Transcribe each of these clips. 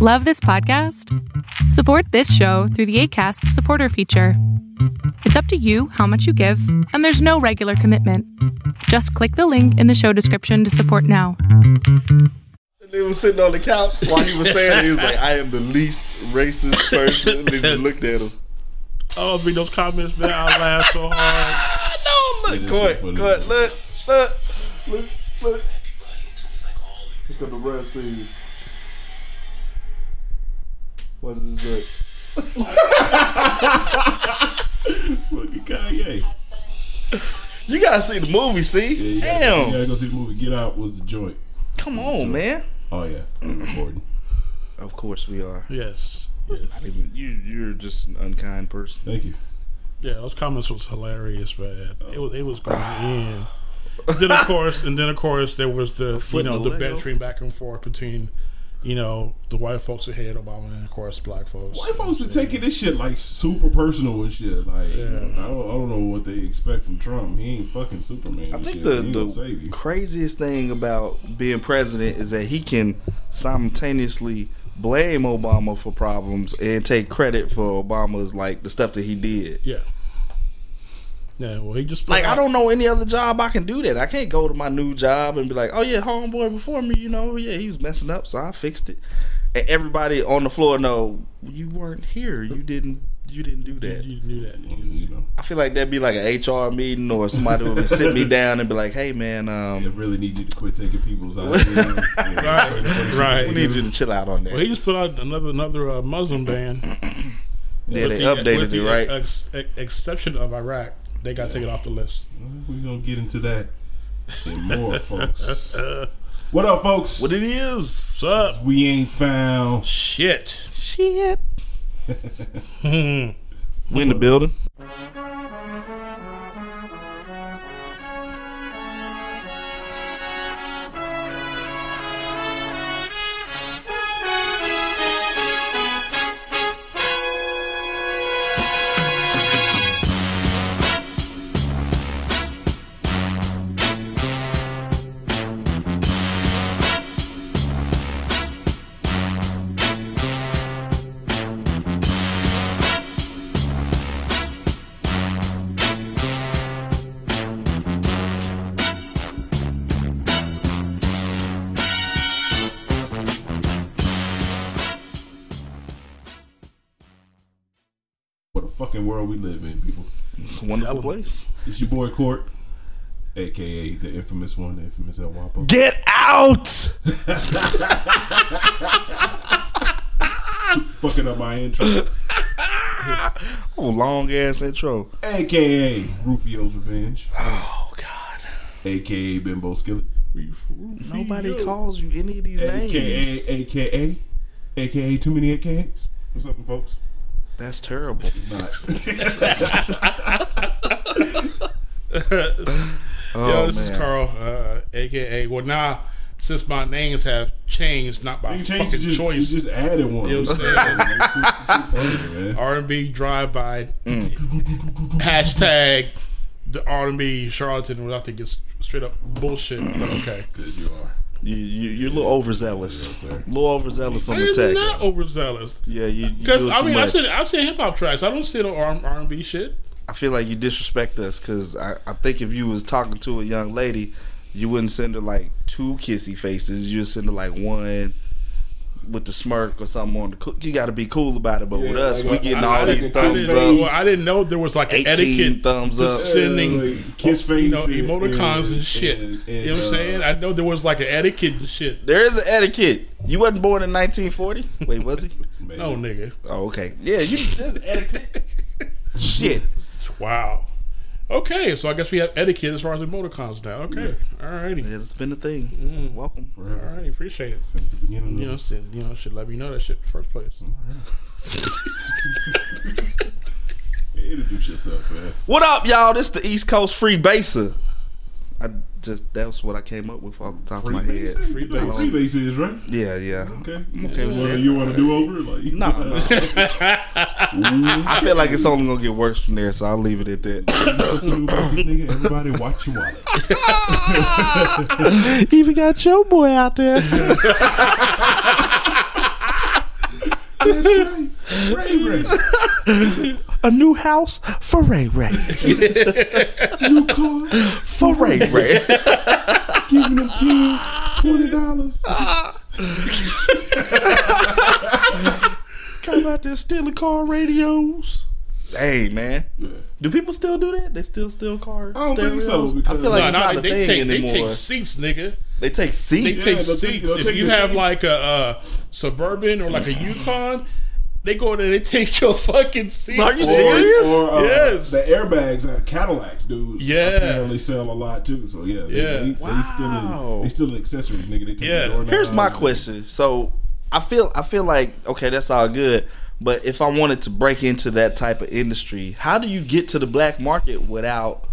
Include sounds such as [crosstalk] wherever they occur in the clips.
Love this podcast? Support this show through the ACAST supporter feature. It's up to you how much you give, and there's no regular commitment. Just click the link in the show description to support now. They was sitting on the couch while he was saying it. He was like, I am the least racist person. They just [laughs] looked at him. Oh, read those comments, man. I laughed so hard. [laughs] No, look, go ahead, go ahead, look, look, look, look. Look at the red scene. What's this look? [laughs] Fucking Kanye. You gotta see the movie, see? Yeah, you gotta, Damn. you gotta go see the movie. Get Out was the joint. Come on, man. Oh yeah, [clears throat] I'm recording. Of course we are. Yes. Not Yes. even you. You're just an unkind person. Thank you. Yeah, those comments was hilarious, man. It was it was going [sighs] in. Then of course, and then of course there was the foot you know the the bantering back and forth between you know the white folks who hated Obama and of course black folks. White folks are taking this shit like super personal and shit. Like, Yeah. I, don't, I don't know what they expect from Trump. He ain't fucking Superman. I think shit. the, He ain't gonna save the craziest thing about being president is that he can simultaneously blame Obama for problems and take credit for Obama's like the stuff that he did. Yeah. Yeah. Well, he just put Like I don't know any other job I can do that. I can't go to my new job and be like, "Oh yeah, homeboy before me, you know, yeah, he was messing up, so I fixed it." And everybody on the floor know you weren't here. You didn't. You didn't do that. You knew that. You know, I feel like that'd be like an HR meeting or somebody would [laughs] sit me down and be like, "Hey man, they um, really need you to quit taking people's ideas. Yeah. [laughs] Right. Right. we need you to chill out on that." Well, he just put out another another uh, Muslim ban. yeah, With they the- updated with it, the right? Ex, ex- exception of Iraq, they got taken off the list. We're gonna get into that and more, folks. What up, folks? what it is? What's up? We ain't found. Shit. Shit. [laughs] we in the building. World we live in, people. It's a wonderful Tell 'em. place. It's your boy Court, aka the infamous one, the infamous El Wapo. Get out! [laughs] Fucking up my intro. [laughs] Oh, long ass intro. aka Rufio's Revenge, Oh God. aka Bimbo Skillet, Nobody calls you any of these aka names. AKA AKA aka Too Many AKAs. What's up, folks? That's terrible. Not. [laughs] [laughs] Oh Yo, this man. is Carl, uh, aka. Well, now since my names have changed, not by You fucking just, choice, you just added one. You know what I'm saying? [laughs] R and B drive by Mm. hashtag the R and B charlatan, which to get straight up bullshit. But [clears throat] okay, Good you are. You, you, you're a little overzealous. Yes, a little overzealous on the text. I'm not overzealous. yeah, you, you Because I too mean, I much. said I said hip hop tracks. I don't sit on R and B shit. I feel like you disrespect us because I, I think if you was talking to a young lady, you wouldn't send her like two kissy faces. You would send her like one with the smirk or something on the. cook. You got to be cool about it. But with us, like we getting I- I all these I thumbs didn't, well, up, I didn't know there was like an eighteen etiquette thumbs up. sending like, kiss face. you know and- emoticons and, and- shit. and- you know what I'm and, saying? uh, I know there was like an etiquette and shit. There is an etiquette. You wasn't born in 1940. Wait, was he? [laughs] man. No, nigga. Oh, okay. Yeah, you. There's etiquette. [laughs] Shit. Wow. Okay, so I guess we have etiquette as far as the emoticons now. Okay, alrighty, Yeah, it's been a thing. Mm. Welcome. alrighty, appreciate it. Since the beginning You know, of shit, you know, should let me know that shit in the first place. Hey, [laughs] introduce yourself, man. What up, y'all? This the East Coast Free Baser. I just that's what I came up with off the top of my head. Free You know what base. Free base is right. Yeah, yeah. Okay. I'm okay with Well, you want to do over? Like, No, no. [laughs] [laughs] Mm-hmm. I feel like it's only gonna get worse from there, so I'll leave it at that. Something about this nigga. Everybody, watch your wallet. [laughs] Even got your boy out there. Ray [laughs] Ray. A new house for Ray Ray. [laughs] New car. For Ray Ray. Giving him 10 twenty dollars. Come out there stealing car radios. Hey man, do people still do that? They still steal cars? I don't think so, because- I feel like No, it's no, not a they, thing take, they take seats, nigga. They take They seats. take they'll seats. they'll if take you have seats. like a uh, suburban or like a Yukon, they go there. They take your fucking seat. Are you Or- serious? Or, uh, Yes. The airbags at Cadillacs, dudes. Yeah. Apparently sell a lot too. So yeah. They, Yeah. They, they still Wow. in, they still in accessories, nigga. They take Yeah. Here's my question. So I feel I feel like okay, that's all good. But if I wanted to break into that type of industry, how do you get to the black market without,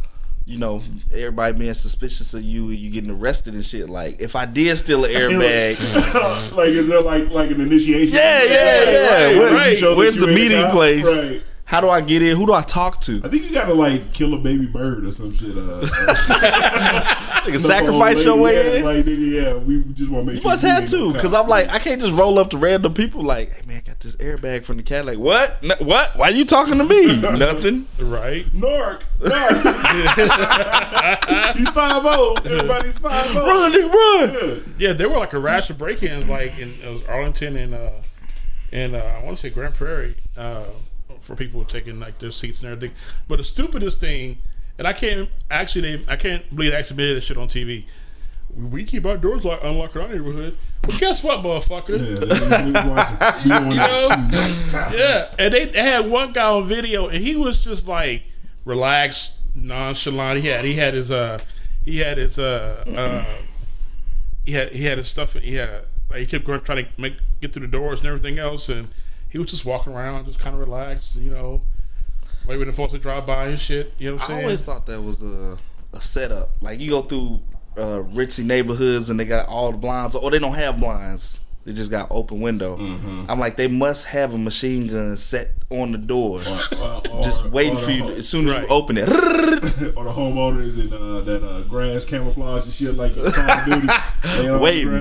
you know, everybody being suspicious of you and you getting arrested and shit? Like, if I did steal an [laughs] airbag, [laughs] like is there like like an initiation? yeah, yeah, yeah. right, Where- right. Show that Where's the meeting place? Right. How do I get in? Who do I talk to? I think you gotta like kill a baby bird or some shit. Uh, [laughs] Like, sacrifice your way yeah, in? Like, nigga, yeah, we just want to make You sure. must you have to, because. I'm like, I can't just roll up to random people like, hey man, I got this airbag from the cat. Like, what? N- what? Why are you talking to me? [laughs] Nothing. right? Nork, Nork. [laughs] He's five zero. Everybody's five zero. Run, nigga, run. Yeah, there were like a rash of break-ins, like in uh, Arlington and uh, and uh, I want to say Grand Prairie, uh, for people taking like their seats and everything. But the stupidest thing, and I can't actually, they, I can't believe they actually made this shit on TV. We- keep our doors locked, unlocked in our neighborhood. Well, guess what, motherfucker? Yeah, [laughs] You know? Yeah, and they, they had one guy on video, and he was just like relaxed, nonchalant. He had he had his uh he had his uh uh he had he had his stuff. He had like, he kept going trying to make get through the doors and everything else, and he was just walking around, just kind of relaxed, you know, waiting for folks to drive by and shit. You know what I'm saying? I always thought that was a, a setup. Like you go through uh, ritzy neighborhoods and they got all the blinds, or they don't have blinds. They just got open window. I'm like, they must have a machine gun set on the door, or- just or- waiting or for you. ho- As soon as you open it, [laughs] or the homeowners in uh, that uh, grass camouflage and shit like in Call of Duty. [laughs] They on the Waiting.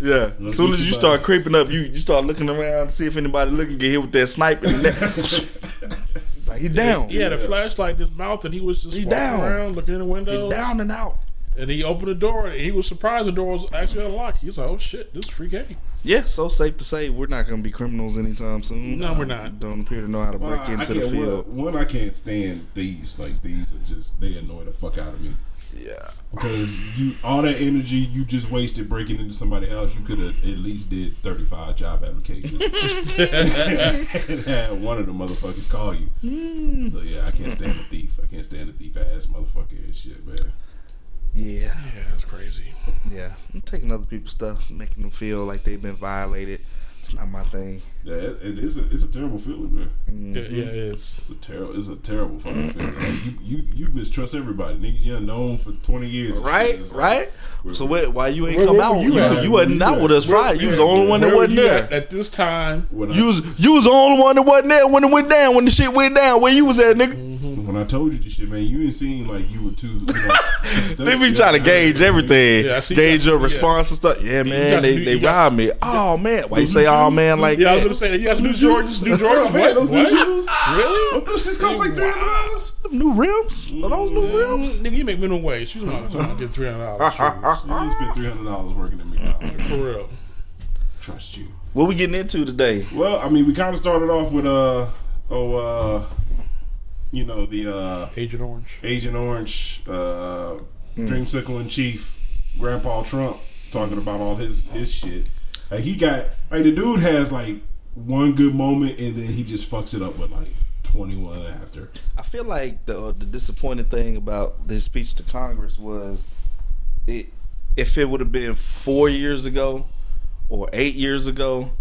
yeah. As soon as you you start creeping up, you you start looking around to see if anybody looking, get hit with that sniper. [laughs] And that, like he down, he had a flashlight in his mouth, and he was just He walking down. around, looking in the window. he down and out. And he opened the door, and he was surprised the door was actually unlocked. He was like, "Oh shit, this is free game." Yeah, so safe to say we're not going to be criminals anytime soon. No, we're not. Don't appear to know how to Well, break I into the field. One, one, I can't stand thieves. Like these are just they annoy the fuck out of me. Yeah. Because you all that energy you just wasted breaking into somebody else, you could have at least did thirty five job applications [laughs] [laughs] and had one of the motherfuckers call you. Mm. So yeah, I can't stand a thief. I can't stand a thief ass motherfucker and shit, man. Yeah. Yeah, that's crazy. Yeah. I'm taking other people's stuff, making them feel like they've been violated. It's not my thing. Yeah, it, it is a it's a terrible feeling, man. Yeah, yeah, it is. It's a terrible it's a terrible fucking feeling. Like, you, you you mistrust everybody. nigga. you done known for twenty years. Right? like, Right? where- So wait, why you ain't Where- come where out? You, you at? you wasn't out with us Friday. You was the only one that Where wasn't you there. at, at this time? when I- You was you was the only one that wasn't there when it went down. When the shit went down, where you was at, nigga? Mm-hmm. When I told you this shit, man, you didn't seem like you were too. You know, [laughs] They be trying to gauge everything, Yeah, gauge your response and stuff. Yeah, man, they new- they robbed me. Oh man, why you say oh man like Yeah, I was that? Gonna say you got some new Jordans, new Jordans. Oh, man, What? those new shoes? Really? What those shits cost like three hundred dollars? New rims? Are those new rims? Mm, Nigga, you make minimum wage. You don't want to get three hundred dollars. You spent [laughs] three hundred dollars working at McDonald's. For real. Trust you. What we getting into today? Well, I mean, we kind of started off with uh oh uh you know the uh Agent Orange. Agent Orange, uh Dreamsicle in Chief, Grandpa Trump talking about all his his shit. Like he got like the dude has like one good moment and then he just fucks it up with like twenty one after. I feel like the uh, the disappointing thing about this speech to Congress was it if it would have been four years ago or eight years ago,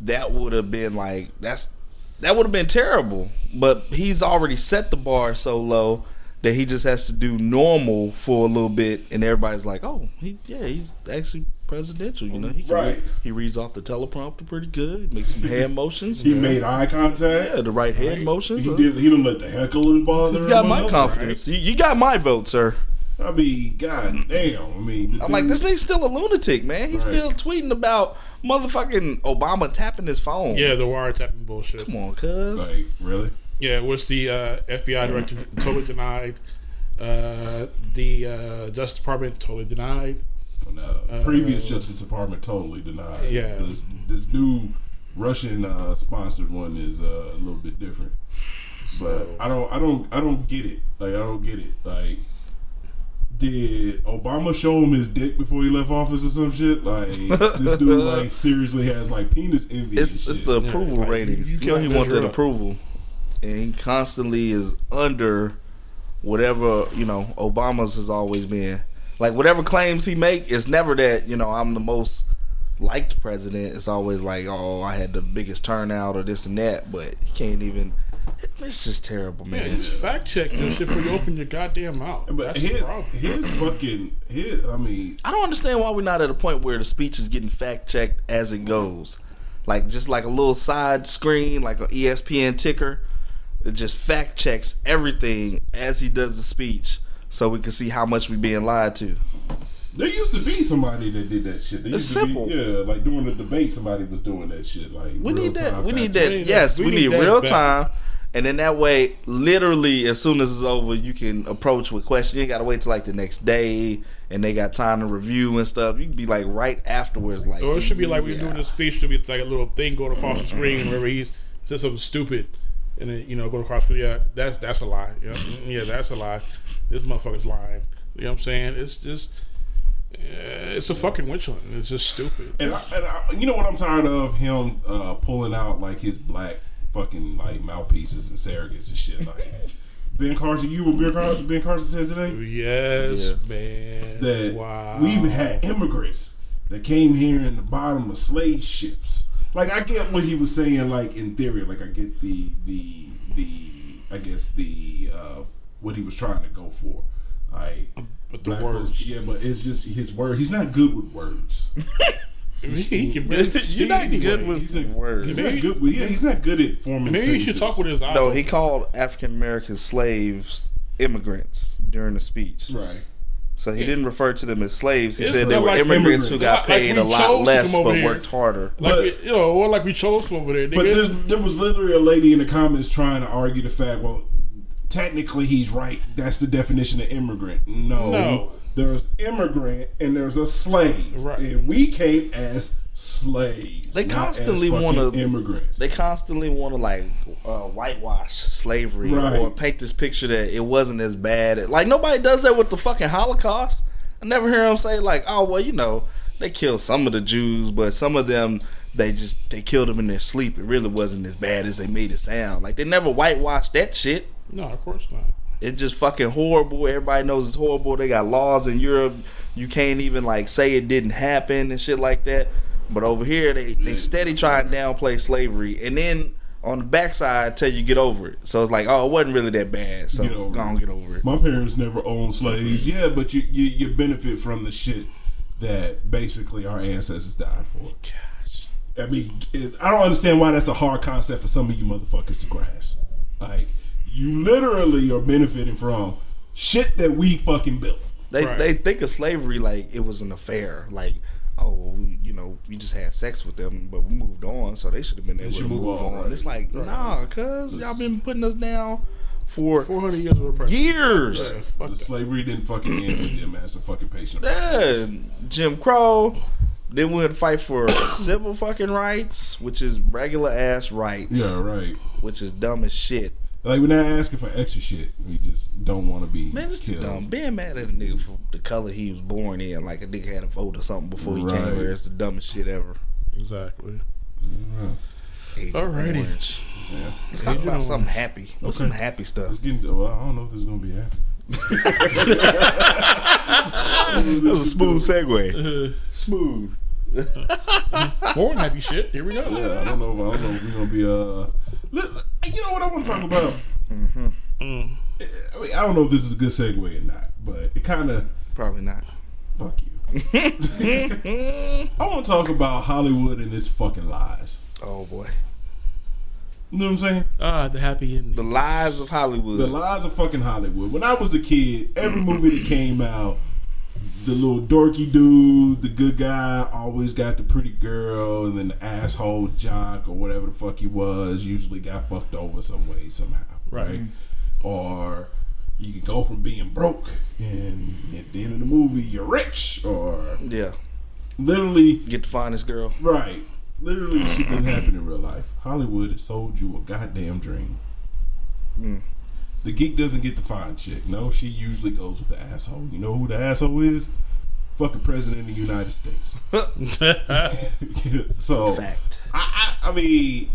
that would have been like that's that would have been terrible. But he's already set the bar so low that he just has to do normal for a little bit, and everybody's like, "Oh, he yeah, he's actually presidential." You know, he can Right. read- he reads off the teleprompter pretty good. Makes some hand motions. He made eye contact. yeah, the right head motions. He did. He didn't let the hecklers bother. He's him got my nothing, confidence. You, you got my vote, sir. I mean, god damn. I mean, I'm like, this nigga's still a lunatic, man. He's Right. still tweeting about Motherfucking Obama tapping his phone. Yeah, the wiretapping bullshit. Come on, cuz. Like really? Yeah, which the uh, FBI director totally denied. Uh, the uh, Justice Department totally denied. No, previous Justice Department totally denied. Uh, Yeah. This, this new Russian uh, sponsored one is uh, a little bit different. But I don't, I don't, I don't get it. Like I don't get it. Like, did Obama show him his dick before he left office or some shit? Like this dude, [laughs] like seriously has like penis envy. It's, and it's the approval like, ratings. you You know he can't want that measure up. approval, and he constantly is under whatever you know. Obama's has always been like whatever claims he make. It's never that you know I'm the most liked president. It's always like oh I had the biggest turnout or this and that. But he can't even. It's just terrible, Yeah, man. just fact check this shit before you open your goddamn mouth. But That's his, the problem. his fucking, his. I mean, I don't understand why we're not at a point where the speech is getting fact checked as it goes. Like just like a little side screen, like an ESPN ticker, it just fact checks everything as he does the speech, so we can see how much we being lied to. There used to be somebody that did that shit. There It's used to simple. Be, yeah, like during the debate, somebody was doing that shit. Like We need that. We need that. Yes, we, We need, need real time. And then that way, literally, as soon as it's over, you can approach with questions. You ain't got to wait till like the next day, and they got time to review and stuff. You can be like right afterwards, like. Or it should be like when you're doing a speech, should be like a little thing going across the screen wherever he says something stupid, and then you know go across. the Yeah, that's that's a lie. Yeah, mm, yeah, that's a lie. This motherfucker's lying. You know what I'm saying? It's just, uh, it's a fucking witch hunt. It's just stupid. And, I, and I, you know what I'm tired of him uh, pulling out like his black fucking like mouthpieces and surrogates and shit. Like [laughs] Ben Carson, you what Ben Carson, ben Carson said today Yes, Yeah. man. that wow. we even had immigrants that came here in the bottom of slave ships. Like I get what he was saying, like in theory. Like I get the the the I guess the uh, what he was trying to go for. Like But the words. folks- yeah, but it's just his word. He's not good with words. [laughs] He can barely You're not anyway. good with He's not, words. He's Maybe- not good with. Yeah, he's not good at forming. Maybe he should talk with his eyes. No, he called African American slaves immigrants during the speech. Right. So he didn't refer to them as slaves. He It's said they were like immigrants who got paid we a lot less come but here. worked harder. like But- we, you know, or like we chose from over there. But nigga. there, there was literally a lady in the comments trying to argue the fact. Well, technically he's right. That's the definition of immigrant. No, No. there's immigrant and there's a slave, Right. and we came as slaves. They constantly want to immigrants. They constantly want to like uh, whitewash slavery Right. or paint this picture that it wasn't as bad. Like nobody does that with the fucking Holocaust. I never hear them say like, "Oh well, you know, they killed some of the Jews, but some of them they just they killed them in their sleep. It really wasn't as bad as they made it sound. Like they never whitewashed that shit. no, of course not. It's just fucking horrible. Everybody knows it's horrible. They got laws in Europe. You can't even like say it didn't happen and shit like that. But over here, they they steady try and downplay slavery, and then on the backside tell you get over it. So it's like, oh, it wasn't really that bad. So Get over go on, get over it. My parents never owned slaves. Mm-hmm. Yeah, but you, you you benefit from the shit that basically our ancestors died for. Gosh. I mean, it, I don't understand why that's a hard concept for some of you motherfuckers to grasp. Like, you literally are benefiting from shit that we fucking built. They Right. they think of slavery like it was an affair. Like, oh, well, we, you know, we just had sex with them, but we moved on, so they should have been able to move, move on, on. right. It's like, Right. nah, cuz y'all been putting us down for 400 years of oppression. years. Yeah, The that. slavery didn't fucking end with them as a fucking patient. Yeah, Jim Crow. Then we would fight for [coughs] civil fucking rights, which is regular ass rights, Yeah, right. which is dumb as shit. Like we're not asking for extra shit. We just don't want to be Man, it's killed. dumb. Being mad at a nigga for the color he was born in, like a nigga had a vote or something before he Right. came here, it's the dumbest shit ever. Exactly. Agent Alrighty. Orange. Yeah. Let's talk Agent about something happy. What's Okay. some happy stuff? Getting. Well, I don't know if this is gonna be happy. [laughs] That was a smooth segue. [laughs] Smooth. [laughs] More happy shit. Here we go. Yeah, I don't know. If, I don't know if we're gonna be. Uh, li- you know what I want to talk about? Mm. I, mean, I don't know if this is a good segue or not, but it kind of Probably not. fuck you. [laughs] I want to talk about Hollywood and its fucking lies. Oh boy. You know what I'm saying? Ah, the happy ending. The lies of Hollywood. The lies of fucking Hollywood. When I was a kid, every movie that came out the little dorky dude, the good guy, always got the pretty girl, and then the asshole jock or whatever the fuck he was usually got fucked over some way somehow, right? Or you can go from being broke and at the end of the movie you're rich, or Yeah. literally Get the finest girl. right, literally shit didn't happen in real life. Hollywood has sold you a goddamn dream. Mm. The geek doesn't get the fine chick. No, she usually goes with the asshole. You know who the asshole is? Fucking president of the United States. [laughs] [laughs] so Fact. I, I, I mean,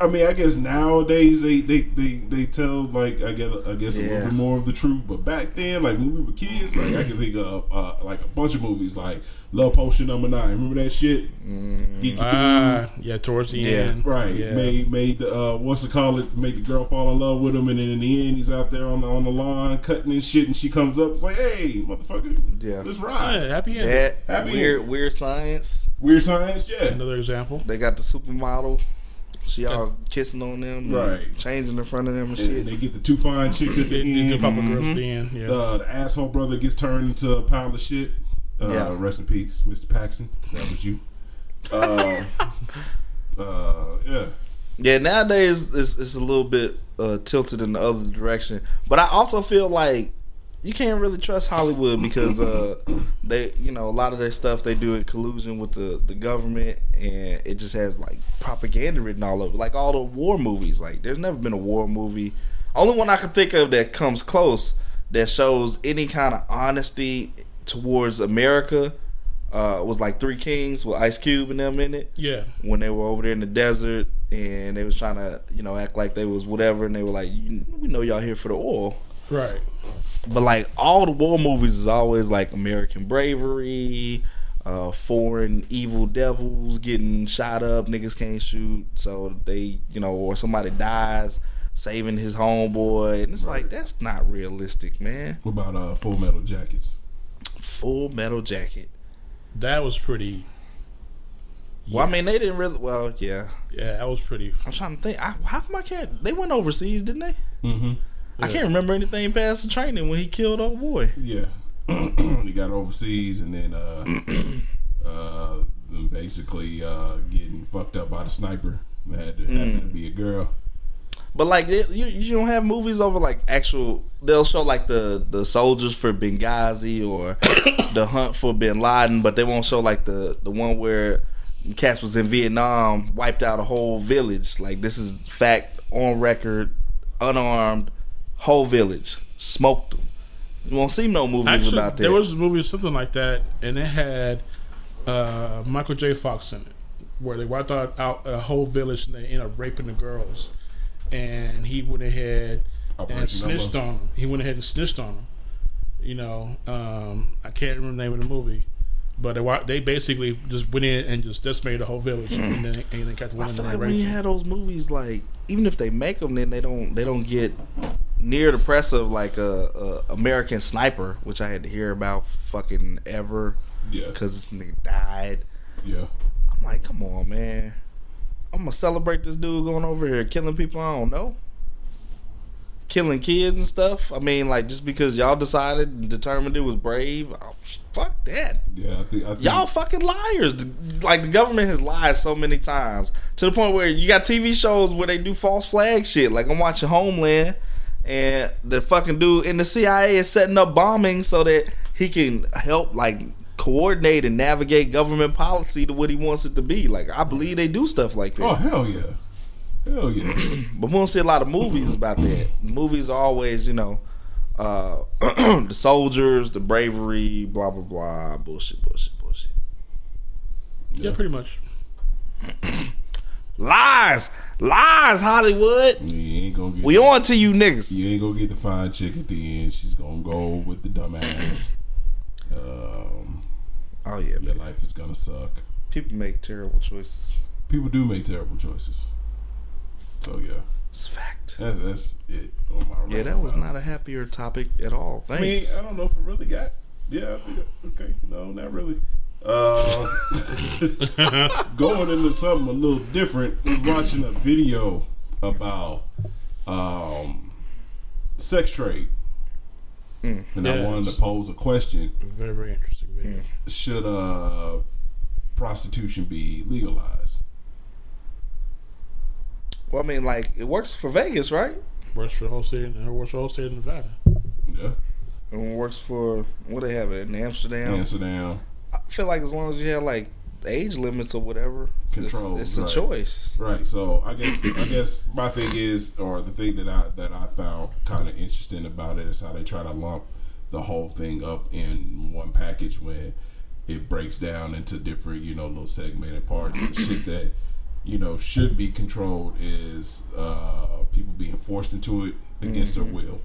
I mean, I guess nowadays they they, they, they tell like I get I guess a little bit more of the truth. But back then, like when we were kids, like I can think of uh, like a bunch of movies like Love Potion Number Nine. Remember that shit? Geeky Ah, yeah, towards the Yeah. end. Right, Yeah. made made the uh, what's it called? It made the girl fall in love with him, and then in the end, he's out there on the on the lawn cutting and shit, and she comes up, like, "Hey, motherfucker, Yeah. let's Yeah, ride." happy end. That Happy weird ending. weird science. Weird science, yeah. Another example. They got the supermodel. She all kissing on them, Right. Changing in front of them and And shit. they get the two fine chicks at the Did, did, end. pop a girl at the end. Yeah. Uh, the asshole brother gets turned into a pile of shit. Uh, Yeah. Rest in peace, Mr. Paxton. 'cause That was you. [laughs] Uh, uh, yeah. Yeah, nowadays it's, it's a little bit uh, tilted in the other direction. But I also feel like you can't really trust Hollywood because uh, they, you know, a lot of their stuff they do in collusion with the, the government, and it just has like propaganda written all over. Like all the war movies, like there's never been a war movie. Only one I can think of that comes close that shows any kind of honesty towards America uh, was like Three Kings with Ice Cube and them in it yeah. when they were over there in the desert and they was trying to you know act like they was whatever and they were like we know y'all here for the oil Right. But like all the war movies is always like american bravery uh foreign evil devils getting shot up niggas can't shoot so they you know or somebody dies saving his homeboy and it's like that's not realistic man What about uh, Full Metal Jackets? full metal jacket That was pretty. well i mean they didn't really well yeah Yeah, that was pretty. i'm trying to think I, how come i can't they went overseas didn't they Mm-hmm. I can't remember anything past the training when he killed old boy. Yeah. [clears throat] he got overseas and then uh, [clears throat] uh, basically uh, getting fucked up by the sniper. It had to, happened to be a girl. But like it, you, you don't have movies over like actual. They'll show like the the soldiers for Benghazi or [coughs] the hunt for Bin Laden, but they won't show like the the one where Cass was in Vietnam, wiped out a whole village. Like this is fact on record, unarmed, whole village, smoked them. You won't see no movies Actually, about that. there was a movie something like that, and it had uh, Michael J. Fox in it, where they wiped out, out a whole village and they ended up raping the girls, and he went ahead and snitched Umbrella. on them. He went ahead and snitched on them. You know, um, I can't remember the name of the movie, but they, they basically just went in and just decimated the whole village, and then and then kept I feel like when you raped them. have those movies, like even if they make them, then they don't they don't get near the press of like a, a American Sniper, which I had to hear about fucking ever Yeah. because this nigga died. Yeah. I'm like, come on, man. I'm gonna celebrate this dude going over here killing people I don't know, killing kids and stuff. I mean, like just because y'all decided and determined it was brave, oh, fuck that. Yeah. I think, I think Y'all fucking liars. Like the government has lied so many times to the point where you got TV shows where they do false flag shit. Like I'm watching Homeland, and the fucking dude in the CIA is setting up bombings so that he can help like coordinate and navigate government policy to what he wants it to be. Like I believe they do stuff like that. Oh hell yeah. Hell yeah. [clears throat] But we don't see a lot of movies about that. Movies are always, you know, uh, [clears throat] the soldiers, the bravery, blah blah blah, bullshit, bullshit, bullshit. Yeah, pretty much. [clears throat] Lies, lies, Hollywood. you ain't gonna get. We on to you niggas. You ain't gonna get the fine chick at the end. She's gonna go with the dumbass. Um, Oh yeah, your man. life is gonna suck. people make terrible choices. People do make terrible choices. So yeah, It's a fact. that's, that's it. Yeah, that was not a happier topic at all. I mean, Thanks. I don't know if it really got. Yeah, I think okay. No, not really. Uh, [laughs] going into something a little different. Was watching a video about um, sex trade, Mm. and I wanted to pose a question. Very, very interesting. video. should uh prostitution be legalized? Well, I mean, like it works for Vegas, right? Works for the whole state. It works for the whole state of Nevada. Yeah, And it works for what they have it in Amsterdam. Amsterdam. I feel like as long as you have like age limits or whatever, it's- Controls, it's, a choice. Right. So I guess I guess my thing is, or the thing that I that I found kind of interesting about it is how they try to lump the whole thing up in one package when it breaks down into different, you know, little segmented parts. The shit that you know should be controlled is uh, people being forced into it against their will,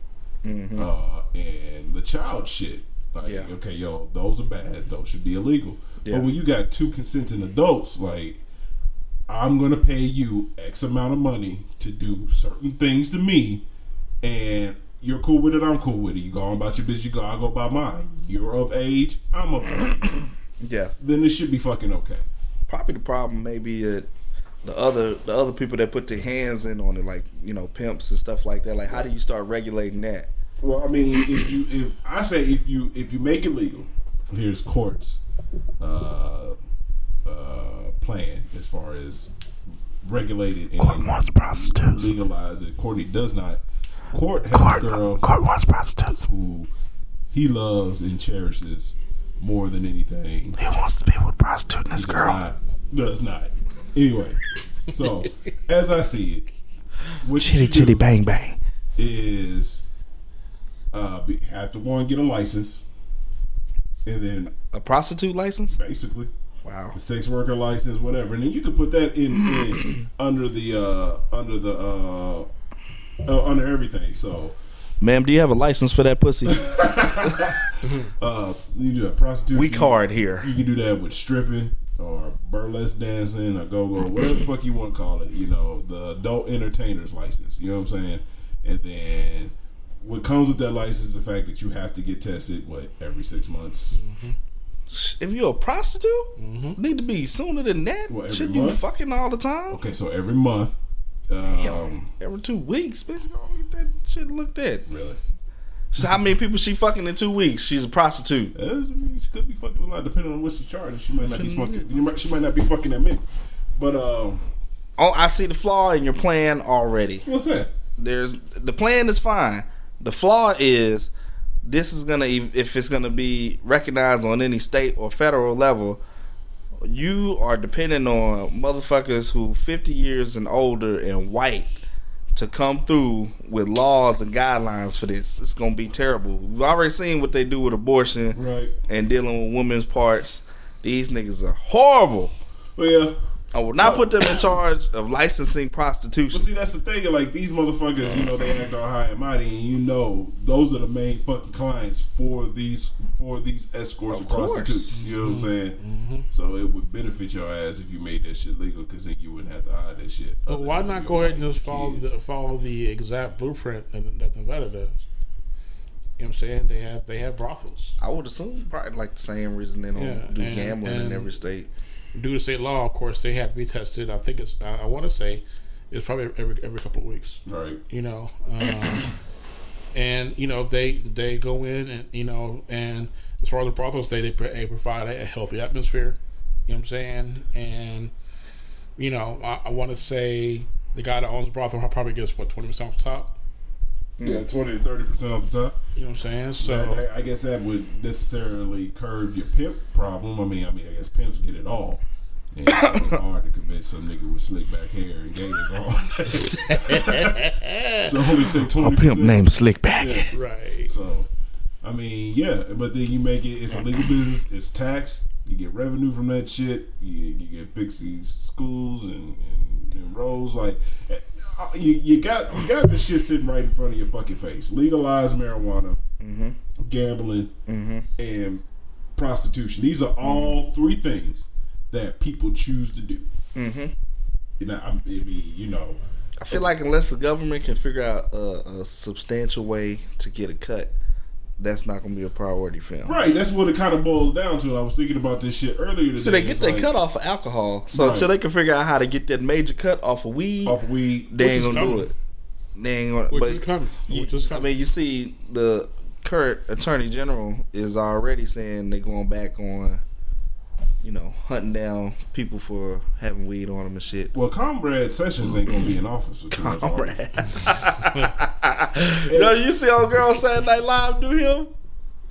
uh, and the child shit. Like, Yeah. okay, yo, those are bad. Those should be illegal. Yeah. But when you got two consenting adults, like I'm gonna pay you X amount of money to do certain things to me, and you're cool with it. I'm cool with it. You go on about your business. You go. I go about mine. You're of age. I'm of age. [coughs] Yeah, then it should be fucking okay. probably the problem may be that the other the other people that put their hands in on it, like you know pimps and stuff like that. Like, how do you start regulating that? Well, I mean, if you if I say if you if you make it legal, here's courts uh, uh, plan as far as regulated and wants prostitutes. legalize it. Courtney does not. Court has a girl court wants prostitutes. who he loves and cherishes more than anything. He wants to be with prostitute and this Does not. Does not. Anyway, so as I see it, what chitty chitty bang bang. is uh, be, have to go and get a license, and then A prostitute license? basically Wow. a sex worker license, whatever, and then you can put that in, in [clears throat] under the uh, under the uh, uh, under everything. So Ma'am, do you have a license for that pussy? [laughs] uh, you do that prostitution. we card here. You can do that with stripping or burlesque dancing or go go whatever the fuck you want to call it. You know, the adult entertainers license. You know what I'm saying? And then what comes with that license is the fact that you have to get tested what every six months. If you're a prostitute, need to be sooner than that. What, every Should you fucking all the time? Okay, so every month. Um, Every two weeks, bitch. Go get that shit looked at. really. So how many people she fucking in two weeks? She's a prostitute. That she could be fucking a lot, depending on what she's charged. She might not be fucking. might- She might not be fucking that many. But um, Oh, I see the flaw in your plan already. what's that? There's the plan is fine. The flaw is this is gonna if it's gonna be recognized on any state or federal level. You are depending on motherfuckers who 50 years and older and white to come through with laws and guidelines for this. It's gonna be terrible. We've already seen what they do with abortion Right. and dealing with women's parts. These niggas are horrible. Well, yeah. I will not put them in charge of licensing prostitution. But see, that's the thing. Like these motherfuckers, you know, they act all high and mighty, and you know, those are the main fucking clients for these for these escorts Of and course. prostitutes. You know what I'm mm-hmm. saying? Mm-hmm. So it would benefit your ass if you made that shit legal, because then you wouldn't have to hide that shit. But why not go ahead and just follow kids. the, follow the exact blueprint that, that Nevada does? You know what I'm saying? They have they have brothels. I would assume probably like the same reason they don't Yeah, do and- gambling in every state. Due to state law, of course, they have to be tested. I think it's I, I want to say it's probably every every couple of weeks. Right. You know, um, [coughs] and you know they they go in and you know and as far as the brothels, they they, they provide a healthy atmosphere. You know what I'm saying? And you know, I, I want to say the guy that owns the brothel probably gets what twenty percent off the top. Yeah, mm. twenty to thirty percent off the top. You know what I'm saying? So. That- that- I guess that would necessarily curb your pimp problem. I mean, I mean, I guess pimps get it all. And it's [laughs] hard to convince some nigga with slick back hair and gators on. [laughs] [laughs] so only take twenty. A pimp named Slickback. Right. So, I mean, yeah, but then you make it. It's a legal business. It's taxed. You get revenue from that shit. You, you get fix these schools and, and, and roads. Like Uh, you, you got you got this shit sitting right in front of your fucking face. Legalize marijuana, mm-hmm. gambling, mm-hmm. and prostitution. These are all mm-hmm. three things that people choose to do. Mm-hmm. You know, I mean, you know, I feel like unless the government can figure out a, a substantial way to get a cut, that's not going to be a priority for them. right? That's what it kind of boils down to. I was thinking about this shit earlier today. So they get It's their like, cut off of alcohol. So Right. until they can figure out how to get that major cut off of weed, off weed. they ain't gonna do it. They ain't gonna. Which but is coming. you- Which is I mean, you see the current attorney general is already saying they're going back on, you know, hunting down people for having weed on them and shit. Well, Comrade Sessions ain't gonna be in office for too. Yo, [laughs] you see old girl Saturday Night Live do him?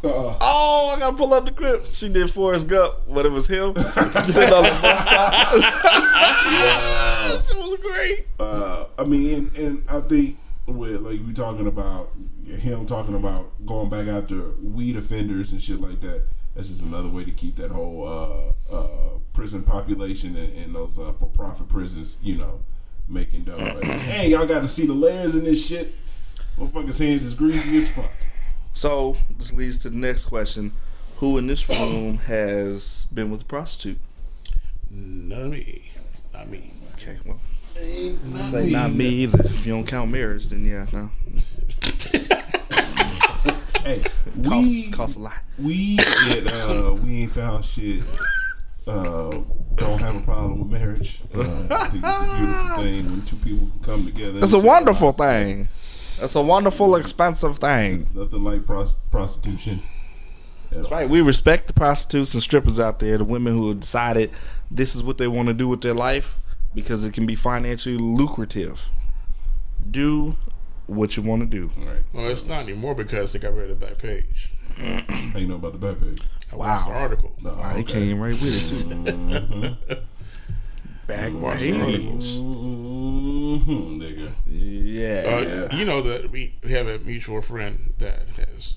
Uh, Oh, I gotta pull up the clip. She did Forrest Gump, but it was him [laughs] sitting on the bus stop. [laughs] She was great. uh, I mean, and, and I think with like we talking about him talking about going back after weed offenders and shit like that. That's just another way to keep that whole uh, uh, prison population and, and those uh, for-profit prisons, you know, making dough. Like, [clears throat] hey, y'all got to see the layers in this shit. Motherfuckers' hands is greasy as fuck. So this leads to the next question: Who in this room has been with a prostitute? None of me. Not me. Okay, well, say not me either. If you don't count marriage, then yeah, no, [laughs] Hey, [laughs] we costs a lot. we at, uh, we ain't found shit. Uh, don't have a problem with marriage. Uh, I think it's a beautiful [laughs] thing when two people can come together. It's a wonderful thing. It's a wonderful, expensive thing. It's nothing like pros- prostitution. At all. Right, we respect the prostitutes and strippers out there, the women who have decided this is what they want to do with their life because it can be financially lucrative. Do what you want to do. All right. Well, it's not anymore because they got rid of the back page. [clears throat] How you know about the back page? I watched the Wow. article. No, Wow, he came right with it too. Mm-hmm. Back Watch the page. Mm-hmm, nigga. Yeah. Uh, You know that we we have a mutual friend that has.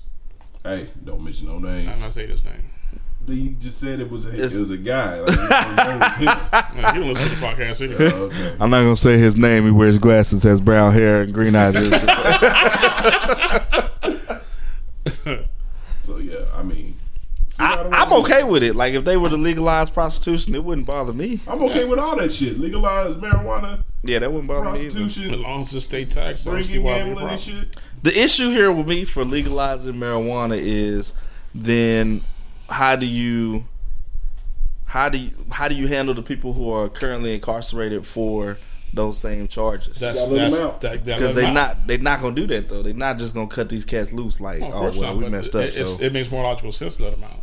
Hey, don't mention no names. I'm names. not saying his name. You just said it was a, it was a guy. Like, you don't know it's him. [laughs] Uh, He don't listen to the podcast anyway. okay. I'm not gonna say his name. He wears glasses, has brown hair, and green eyes. [laughs] [laughs] So yeah, I mean, I, I'm okay with it. Like if they were to legalize prostitution, it wouldn't bother me. I'm okay with all that shit. Legalize marijuana, Yeah, that wouldn't bother me. Prostitution, long as it's state tax, I don't see drinking, why it'd be a gambling, and shit. The issue here with me for legalizing marijuana is then how do you how do you how do you handle the people who are currently incarcerated for those same charges? That's, Gotta let 'em that's out. that, that Because they're not they're not gonna do that though. They're not just gonna cut these cats loose like Oh, oh well not, we messed it, up. So it makes more logical sense to let them out.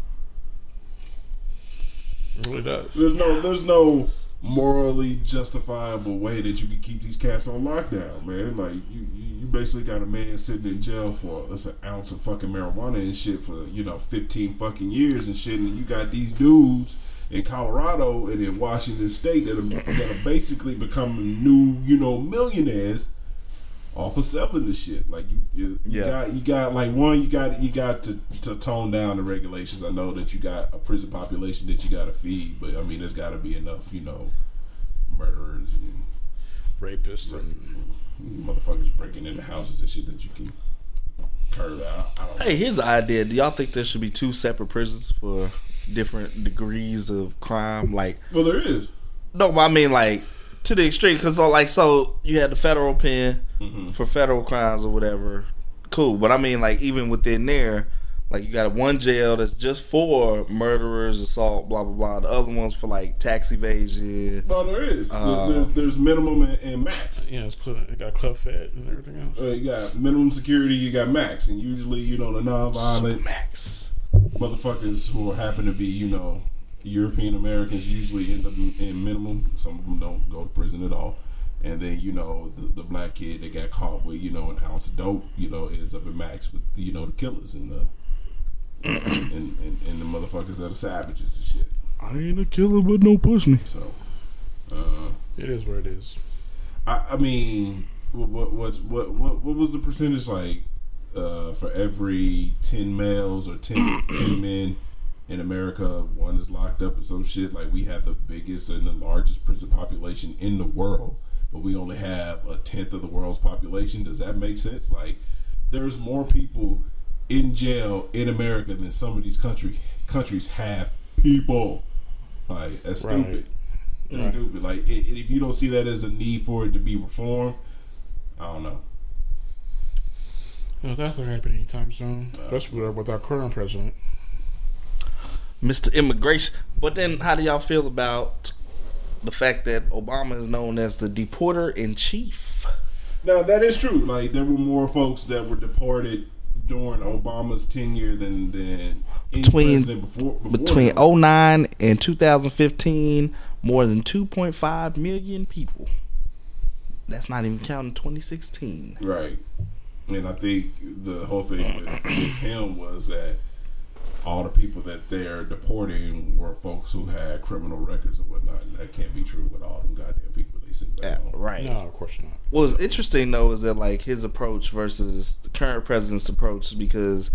It really does. There's no, there's no morally justifiable way that you can keep these cats on lockdown, man. Like you, you, basically got a man sitting in jail for that's an ounce of fucking marijuana and shit for you know 15 fucking years and shit, and you got these dudes in Colorado and in Washington State that are, that are basically becoming new, you know, millionaires off of selling this shit. Like you, you, you Yeah. got you got like one, you got you got to to tone down the regulations. I know that you got a prison population that you got to feed, but I mean, there's got to be enough, you know, murderers and Rapists and motherfuckers breaking into houses and shit that you can curb out. I don't know. hey, here's the idea. Do y'all think there should be two separate prisons for different degrees of crime? Like Well, there is. No, but I mean like to the extreme because so, like so you had the federal pen Mm-hmm. for federal crimes or whatever. Cool, but I mean like even within there, like you got one jail that's just for murderers, assault, blah blah blah. The other ones for like tax evasion. Well, there is. Uh, there's, there's minimum and, and max. you know, it's cl- it got club fed and everything else. Uh, you got minimum security, you got max, and usually, you know, the non-violent Max. motherfuckers who happen to be, you know, European Americans usually end up in minimum. Some of them don't go to prison at all. And then, you know, the, the black kid that got caught with, you know, an ounce of dope, you know, ends up in max with, you know, the killers and the [clears throat] and, and, and the motherfuckers that are savages and shit. I ain't a killer, but no me. So, uh, It is where it is. I, I mean, what, what what what what what was the percentage like uh, for every ten males or 10, 10 men in America? One is locked up or some shit. Like we have the biggest and the largest prison population in the world, but we only have a tenth of the world's population. Does that make sense? Like there's more people in jail in America than some of these country countries have people. Like that's Right. stupid. It's stupid. Like, i if you don't see that as a need for it to be reformed, I don't know. Well, that's not happening anytime soon. Uh, especially with our current president. Mr. Immigration. But then, how do y'all feel about the fact that Obama is known as the deporter in chief? Now that is true. Like, there were more folks that were deported during Obama's tenure than than Between- before, before Between him. 09 and 2015, more than 2.5 million people. That's not even counting 2016. Right. And I think the whole thing with, with him was that all the people that they're deporting were folks who had criminal records and whatnot, and that can't be true with all them goddamn people they sent back home. right. No, of course not. What's interesting though is that like his approach versus the current president's approach because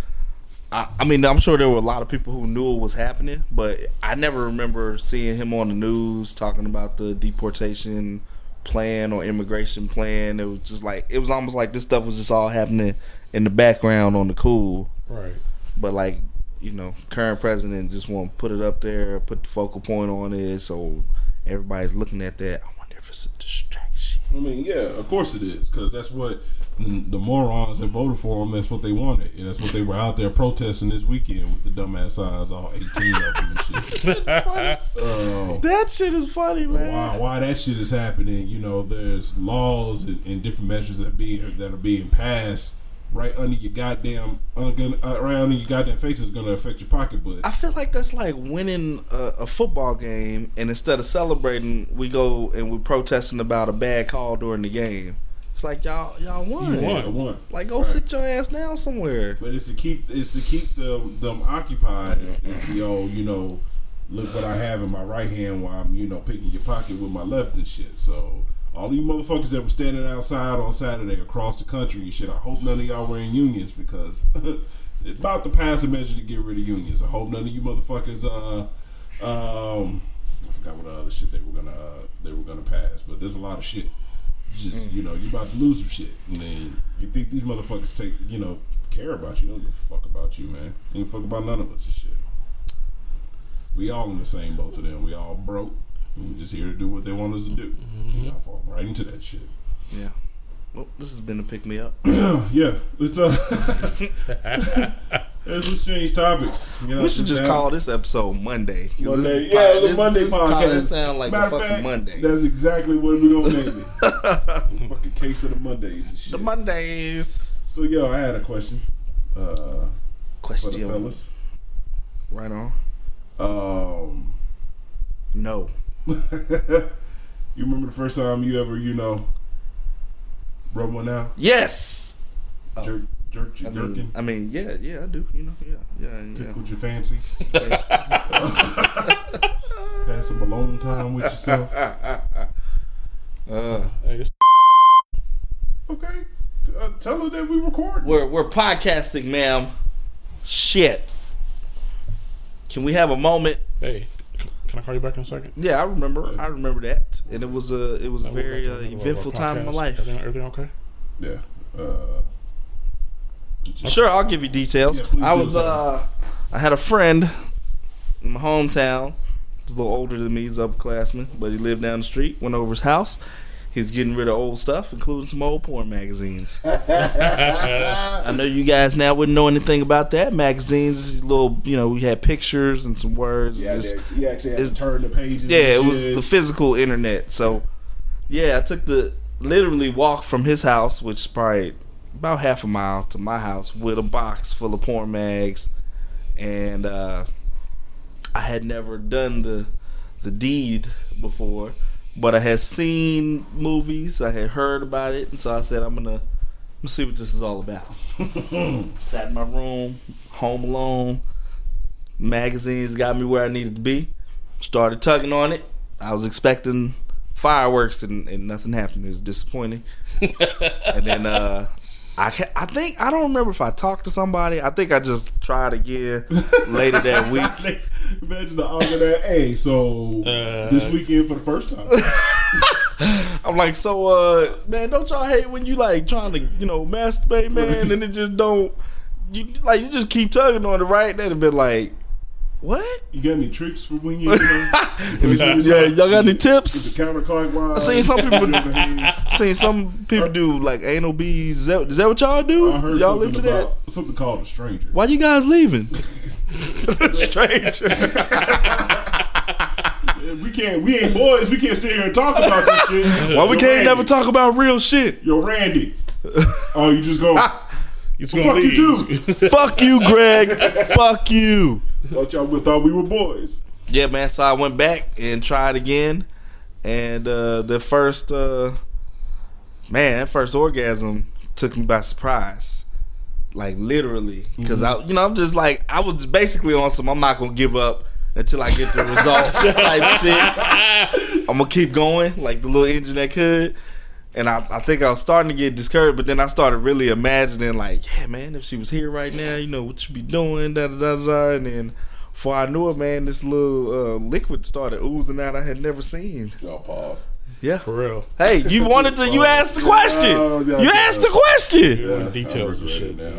I, I mean I'm sure there were a lot of people who knew it was happening, but I never remember seeing him on the news talking about the deportation plan or immigration plan. It was just like it was almost like this stuff was just all happening in the background on the cool. Right. But like you know, current president just want to put it up there, put the focal point on it, so everybody's looking at that. I wonder if it's a distraction. I mean, yeah, of course it is, because that's what the, the morons that voted for him. That's what they wanted, and that's what they were out there protesting this weekend with the dumbass signs, all eighteen of them and shit. [laughs] Uh, That shit is funny, man. why why that shit is happening. You know, there's laws and, and different measures that being that are being passed right under your goddamn uh, uh, right under your goddamn face is going to affect your pocketbook. I feel like that's like winning a, a football game, and instead of celebrating, we go and we're protesting about a bad call during the game. It's like y'all, y'all won. You won. Won. Like go Right. sit your ass down somewhere. But it's to keep it's to keep them them occupied. It's, it's the old you know, look what I have in my right hand while I'm you know picking your pocket with my left and shit. So all you motherfuckers that were standing outside on Saturday across the country and shit, I hope none of y'all were in unions because [laughs] it's about to pass a measure to get rid of unions. I hope none of you motherfuckers uh um I forgot what other shit they were gonna uh, they were gonna pass, but there's a lot of shit. Just you know, you about to lose some shit, and then you think these motherfuckers take you know care about you? Don't give a fuck about you, man. They don't fuck about none of us and shit. We all in the same boat to them. We all broke. We just here to do what they want us to do. Y'all fall right into that shit. Yeah. Well, this has been a pick me up. [clears throat] yeah, let's uh, [laughs] let's just change topics. You know, We should just call this episode Monday. Monday. This- Yeah, the this- Monday this podcast. This sound like Matter a fucking fact, Monday. That's exactly what we're gonna name it. [laughs] fucking case of the Mondays and shit. the Mondays. so yo, I had a question uh, for the Question. fellas. Right on. Um, No. [laughs] you remember the first time you ever, you know, rub one out? Yes. Oh. Jerk, jerk, I jerking, mean, I mean, yeah, yeah, I do. You know, yeah, yeah, yeah. tickled your fancy, [laughs] had some alone time with yourself. [laughs] Uh, Okay, uh, tell her that we record. we're we're podcasting, ma'am. Shit. Can we have a moment? hey, can- can I call you back in a second? Yeah, I remember. I remember that, and it was a it was a very uh, to the middle of eventful time in my life. Everything, everything okay? Yeah. Uh, Sure, I'll give you details. Yeah, I was uh, I had a friend in my hometown. He's a little older than me. He's upperclassman, but he lived down the street. Went over his house. He's getting rid of old stuff, including some old porn magazines. [laughs] I know you guys now wouldn't know anything about that. Magazines, is little, you know, we had pictures and some words. Yeah, This- you actually had to turn the pages. yeah, it was the physical internet. So, yeah, I took the literally walk from his house, which is probably about half a mile, to my house with a box full of porn mags, and uh, I had never done the the deed before, but I had seen movies, I had heard about it, and so I said, I'm gonna, see what this is all about. [laughs] Sat in my room, home alone. Magazines got me where I needed to be. Started tugging on it. I was expecting fireworks and, and nothing happened. It was disappointing. [laughs] and then uh, I ca- I think I don't remember if I talked to somebody. I think I just tried again later that [laughs] week. Imagine the that, hey, so Uh, this weekend for the first time. [laughs] I'm like, so uh, man, don't y'all hate when you like trying to you know masturbate, man, and it just don't you like you just keep tugging on it, right? That'd been like, what? You got any tricks for when you, you know, [laughs] yeah, y'all got any tips? counterclockwise? I seen some people-. Seen some people do like anal bees. Is that, is that what y'all do? I heard Y'all into that? something called a stranger. Why you guys leaving? [laughs] [laughs] Stranger. We can't. We ain't boys. We can't sit here and talk about this shit. Why we Yo, can't Randy. never talk about real shit? Yo, Randy. Oh, you just go. He's Well, gonna fuck you leave. [laughs] Fuck you, Greg. Fuck you. Thought y'all we thought we were boys. Yeah, man. So I went back and tried again, and uh, the first uh, man, that first orgasm took me by surprise, like literally, because I, you know, I'm just like I was basically on some. I'm not gonna give up until I get the result type shit. [laughs] I'm gonna keep going like the little engine that could. And I, I think I was starting to get discouraged, but then I started really imagining, like, yeah, man, if she was here right now, you know, what you be doing, da da da da. And then before I knew it, man, this little uh, liquid started oozing out I had never seen. Y'all pause. Yeah. For real. Hey, you [laughs] wanted to, you asked the question. Oh, yeah, You yeah. asked the question. Yeah, Yeah, details and shit. [laughs] [laughs] now.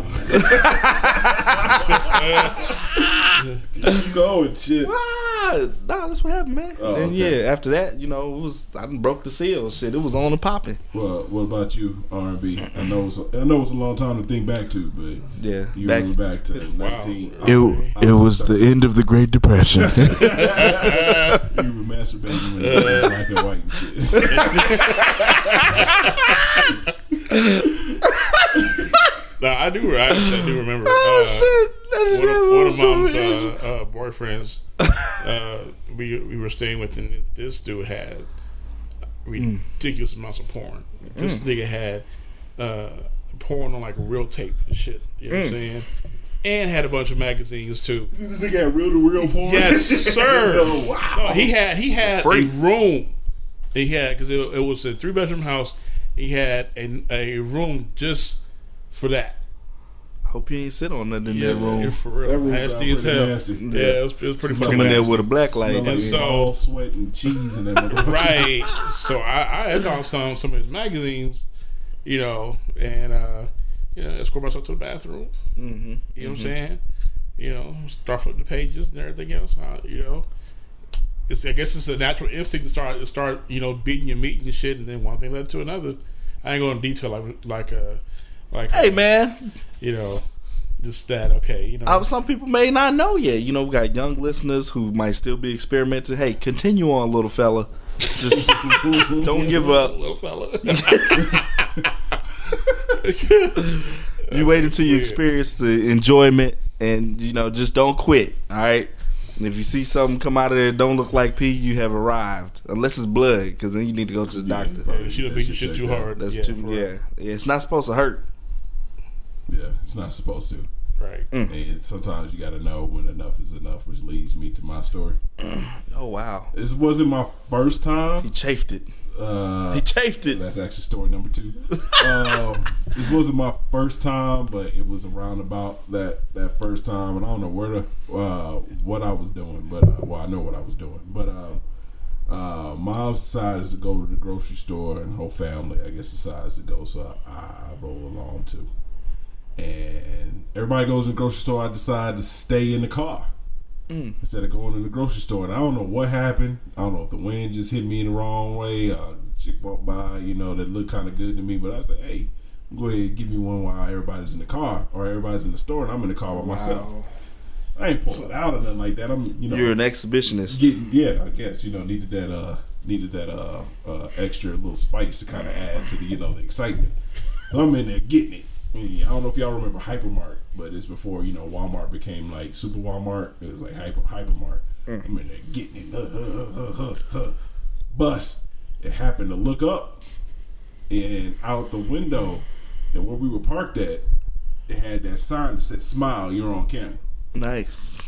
Keep going, shit. Ah, nah, that's what happened, man. Oh, and okay. yeah, after that, you know, it was I broke the seal. Shit, it was on and popping. Well, what about you, R and B? I know it's a, I know it's a long time to think back to, but Yeah, you back. remember back to nineteen. It, it was the end of the Great Depression. [laughs] you were masturbating when it was black and white and shit. [laughs] No, I do. I actually do remember. oh uh, shit! That one of, happened one of mom's uh, uh, boyfriends, uh, [laughs] we we were staying with, and this dude had ridiculous amounts of porn. This nigga had uh, porn on like real tape and shit. You know what I'm saying? And had a bunch of magazines too. this nigga had reel to reel porn. Yes, [laughs] sir. oh, wow. No, he had he had Free. a room. He had because it, it was a three bedroom house. He had a, a room just for that. Hope you ain't sit on nothing in Yeah, that room. for real. That room nasty as hell. nasty. Yeah, it was, it was pretty fucking Coming there with a black light. Smell like And so- all sweat and cheese and that [laughs] motherfucker. right. So I, I had found some some of his magazines, you know, and uh, you know, escort myself to the bathroom. Mm-hmm. You know what I'm saying? You know, start flipping the pages and everything else. uh, you know, it's I guess it's a natural instinct to start to start you know beating your meat and shit, and then one thing led to another. I ain't going to detail like like a like Hey man, you know just that okay you know uh, some people may not know yet. You know, we got young listeners who might still be experimenting. Hey, continue on, little fella. Just [laughs] don't give up. [laughs] little fella. [laughs] You wait until you experience the enjoyment, and you know, just don't quit. All right. And if you see something come out of there don't look like pee, you have arrived. Unless it's blood, because then you need to go to the doctor. Yeah, she done That beat your shit shit too hard. That's yeah, too. Yeah, yeah. It's not supposed to hurt. Yeah, it's not supposed to. Right. And sometimes you got to know when enough is enough, which leads me to my story. [clears throat] Oh wow, This wasn't my first time. he chafed it. Uh, He chafed it. That's actually story number two. [laughs] um, this wasn't my first time, but it was around about that that first time, and I don't know where the uh, what I was doing, but uh, well, I know what I was doing, but uh, uh, mom decided to go to the grocery store, and whole family, I guess, decides to go, so I, I roll along too. And everybody goes in the grocery store. I decide to stay in the car instead of going in the grocery store. And I don't know what happened. I don't know if the wind just hit me in the wrong way. Uh, chick walked by, you know, that looked kind of good to me. But I said, hey, go ahead and give me one while everybody's in the car or everybody's in the store and I'm in the car by myself. I ain't pulling out or nothing like that. I'm, you know, You're an exhibitionist. getting, yeah, I guess, you know, needed that, uh, needed that, uh, uh, extra little spice to kind of add to the, you know, the excitement. I'm in there getting it. I don't know if y'all remember Hypermart, but it's before you know Walmart became like Super Walmart. It was like Hyper Hypermart. I'm in there getting it. Uh, uh, uh, uh, uh. Bus. It happened to look up and out the window, and where we were parked at, it had that sign that said "Smile, you're on camera." Nice.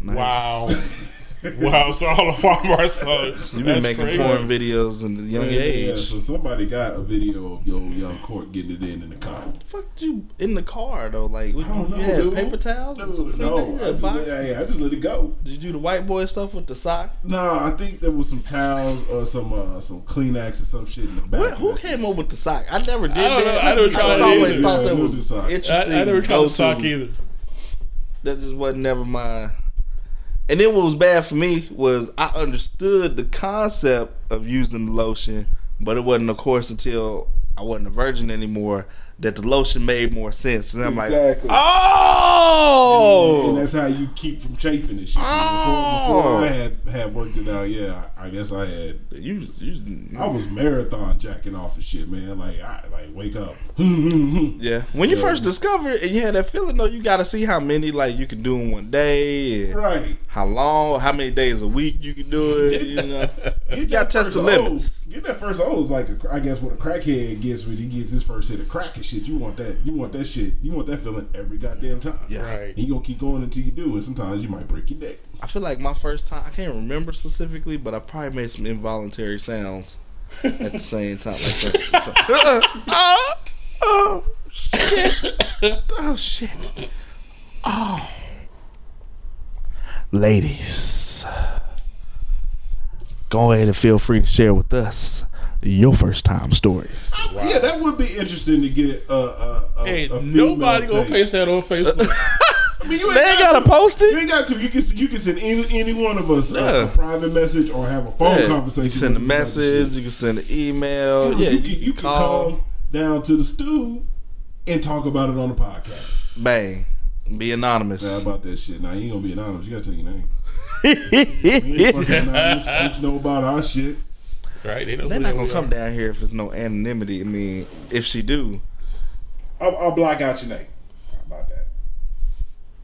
Nice. Wow. [laughs] [laughs] wow. So all the Walmart saw. You've been making crazy. porn videos in the young Yeah, age. so somebody got a video of yo young court getting it in in the car. The Fuck did you in the car though? Like, what, I don't know. you had dude. paper towels? or something? No, I just, box? yeah, yeah, I just let it go. Did you do the white boy stuff with the sock? No, I think there was some towels or some uh, some Kleenex or some shit in the back. What, who came up with the sock? I never did I don't that. know. I never I tried just it always either. thought Yeah, that was knew the sock. I, interesting. I never tried the sock to. either. That just wasn't never my. And then what was bad for me was I understood the concept of using the lotion, but it wasn't, of course, until I wasn't a virgin anymore, that the lotion made more sense. And I'm Exactly. like, oh, And that's how you keep from chafing and shit. Before, Oh. before I had, had worked it out, yeah, I, I guess I had. you, you, I was marathon jacking off and shit, man. Like, I like wake up. [laughs] yeah. When you Yeah. first discover it, and you had that feeling, though, you got to see how many like you can do in one day, and right. how long, how many days a week you can do it. You know, [laughs] you got to test the limits. Get that first O is like a, I guess what a crackhead gets when he gets his first hit of crack and shit. You want that. You want that shit. You want that feeling every goddamn time. Yeah. Right. And you gonna keep going until you do, and sometimes you might break your neck. I feel like my first time, I can't remember specifically, but I probably made some involuntary sounds at the same time. Like that. So- oh, [laughs] oh, shit. Oh, shit. Oh. Ladies, go ahead and feel free to share with us your first time stories. Yeah, that would be interesting to get a. a, a Ain't a nobody gonna take. paste that on Facebook. [laughs] I mean, you They ain't gotta post You it. ain't got to. You can you can send any any one of us a, Yeah. a private message or have a phone Yeah. conversation. You can send a with us about this message, you can send an email. Yeah, Yeah, you, can, you can call. come down to the stew and talk about it on the podcast. Bang. Be Now anonymous. about that shit. Now you ain't gonna be anonymous. You gotta tell your name. [laughs] We ain't fucking anonymous. Folks know about our shit. Right? They know They're not they gonna come are. down here if there's no anonymity. I mean, if she do, I'll, I'll block out your name. How about that?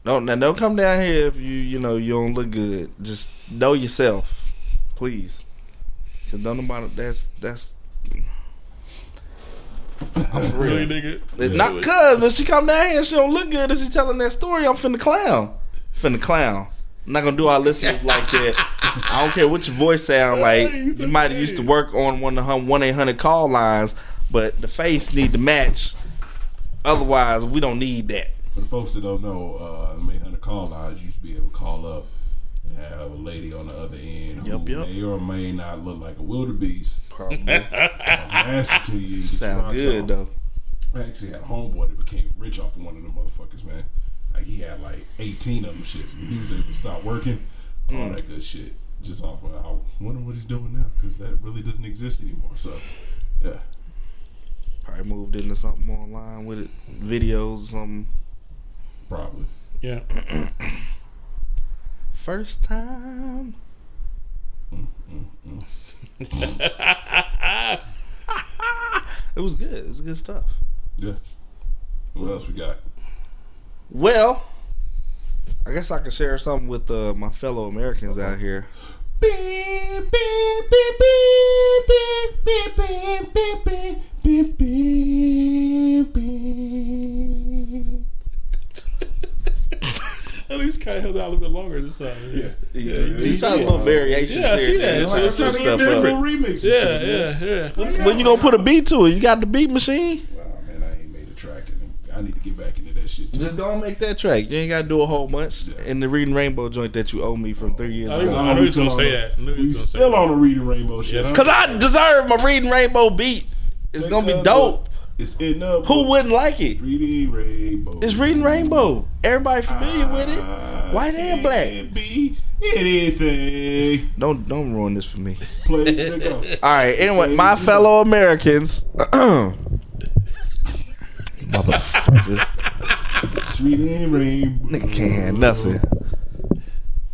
don't now don't come down here if you you know you don't look good. Just know yourself, please. Cause don't nobody that's that's. I'm Really, nigga. It's Not cause if she come down here and she don't look good and she telling that story, I'm finna clown. Finna clown. I'm not gonna do our listeners like that. I don't care what your voice sound like. You might have used to work on one of the one eight hundred call lines, but the face need to match. Otherwise, we don't need that. For the folks that don't know, uh, the May Hunter call lines used to be able to call up and have a lady on the other end who Yup, yup. may or may not look like a wildebeest. Probably Nasty to you. you get your sound rocks good off. though. I actually had a homeboy that became rich off of one of them motherfuckers, man. Like he had like 18 of them shits. And he was able to stop working, all Mm. that good shit. Just off of, I wonder what he's doing now because that really doesn't exist anymore. So, yeah. Probably moved into something online with it, videos, or something. Probably. Yeah. [coughs] First time. Mm, mm, mm. [laughs] it was good. It was good stuff. Yeah. What else we got? Well, I guess I can share something with uh, my fellow Americans okay. out here. Beep beep beep beep beep beep beep beep beep beep beep. [laughs] At least kind of held out a little bit longer this time. Yeah, yeah. yeah. He's trying to put variations. Yeah, I see that. Yeah, so trying to get different remixes. Yeah, yeah, yeah. When, you gonna put a beat to it? You got the beat machine? Wow, man, I ain't made a track, and I need to get back in that shit. Too. Just go and make that track. You ain't gotta do a whole bunch. Yeah. In the Reading Rainbow joint that you owe me from three years I ago. I knew he was gonna say the- that. I knew he We was gonna say still on the reading rainbow shit. Yeah. huh? Cause I deserve my Reading Rainbow beat. It's gonna be Because dope. It's in the Who wouldn't like it? reading rainbow? It's Reading Rainbow. Everybody familiar with it. White and black. Be anything. Don't don't ruin this for me. Play stick up. All right. Anyway, my fellow Americans, [clears throat] motherfucker, It's reading rainbow. nigga can't have nothing.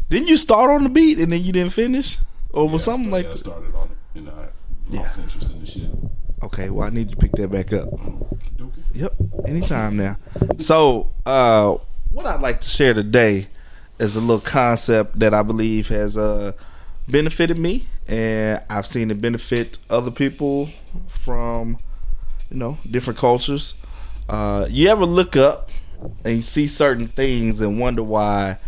Didn't you start on the beat and then you didn't finish, or was Yeah, I something like yeah, I that? started on it, and I lost interest in the shit. Okay, well I need you to pick that back up. Yep, anytime now. So, uh, what I'd like to share today is a little concept that I believe has uh, benefited me, and I've seen it benefit other people from, you know, different cultures. Uh, you ever look up and you see certain things and wonder why?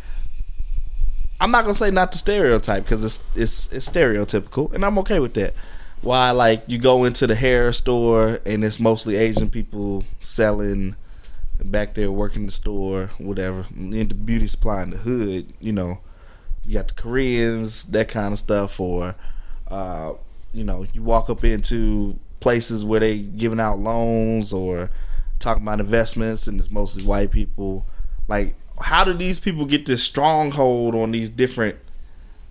I'm not gonna say not the stereotype because it's it's it's stereotypical, and I'm okay with that. Why, like, you go into the hair store and it's mostly Asian people selling back there working the store, whatever. In the beauty supply in the hood, you know, you got the Koreans, that kind of stuff, or uh, you know, you walk up into places where they giving out loans or talking about investments, and it's mostly white people. Like, how do these people get this stronghold on these different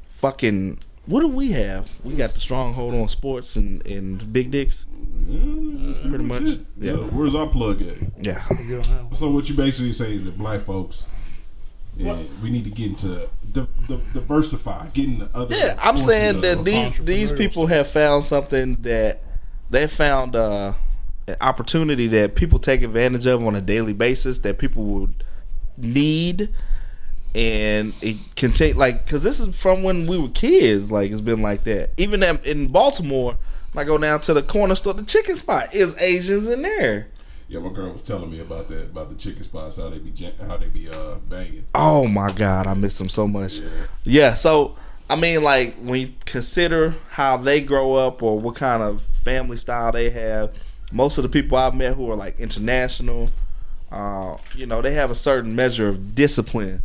fucking? What do we have? We got the stronghold on sports and, and big dicks. Mm, it's pretty pretty much. Shit. Yeah. Yeah. Where's our plug at? Yeah. If you don't have one. So what you basically say is that black folks, yeah, we need to get into di- di- diversify, getting the other. Yeah, I'm saying of- that these these people have found something that they found uh, an opportunity that people take advantage of on a daily basis that people would need, and it can take like because this is from when we were kids. Like it's been like that. Even in, in Baltimore, I go down to the corner store, the chicken spot is Asians in there. Yeah, my girl was telling me about that, about the chicken spots, how they be how they be uh banging. Oh my god, I miss them so much. Yeah. Yeah, so I mean, like when you consider how they grow up or what kind of family style they have, most of the people I've met who are like international, uh, you know, they have a certain measure of discipline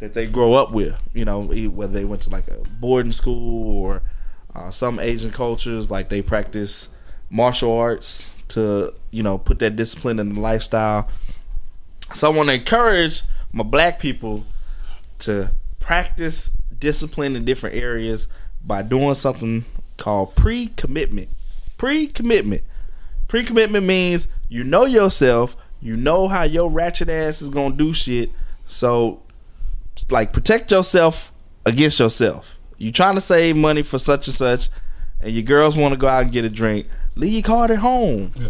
that they grow up with. You know, whether they went to like a boarding school or uh, some Asian cultures, like they practice martial arts to you know put that discipline in the lifestyle. So I want to encourage my black people to practice discipline in different areas by doing something called pre-commitment. Pre-commitment. Pre-commitment means you know yourself, you know how your ratchet ass is gonna do shit. So, like, protect yourself against yourself. You trying to save money for such and such, and your girls want to go out and get a drink. Leave your card at home, Yeah.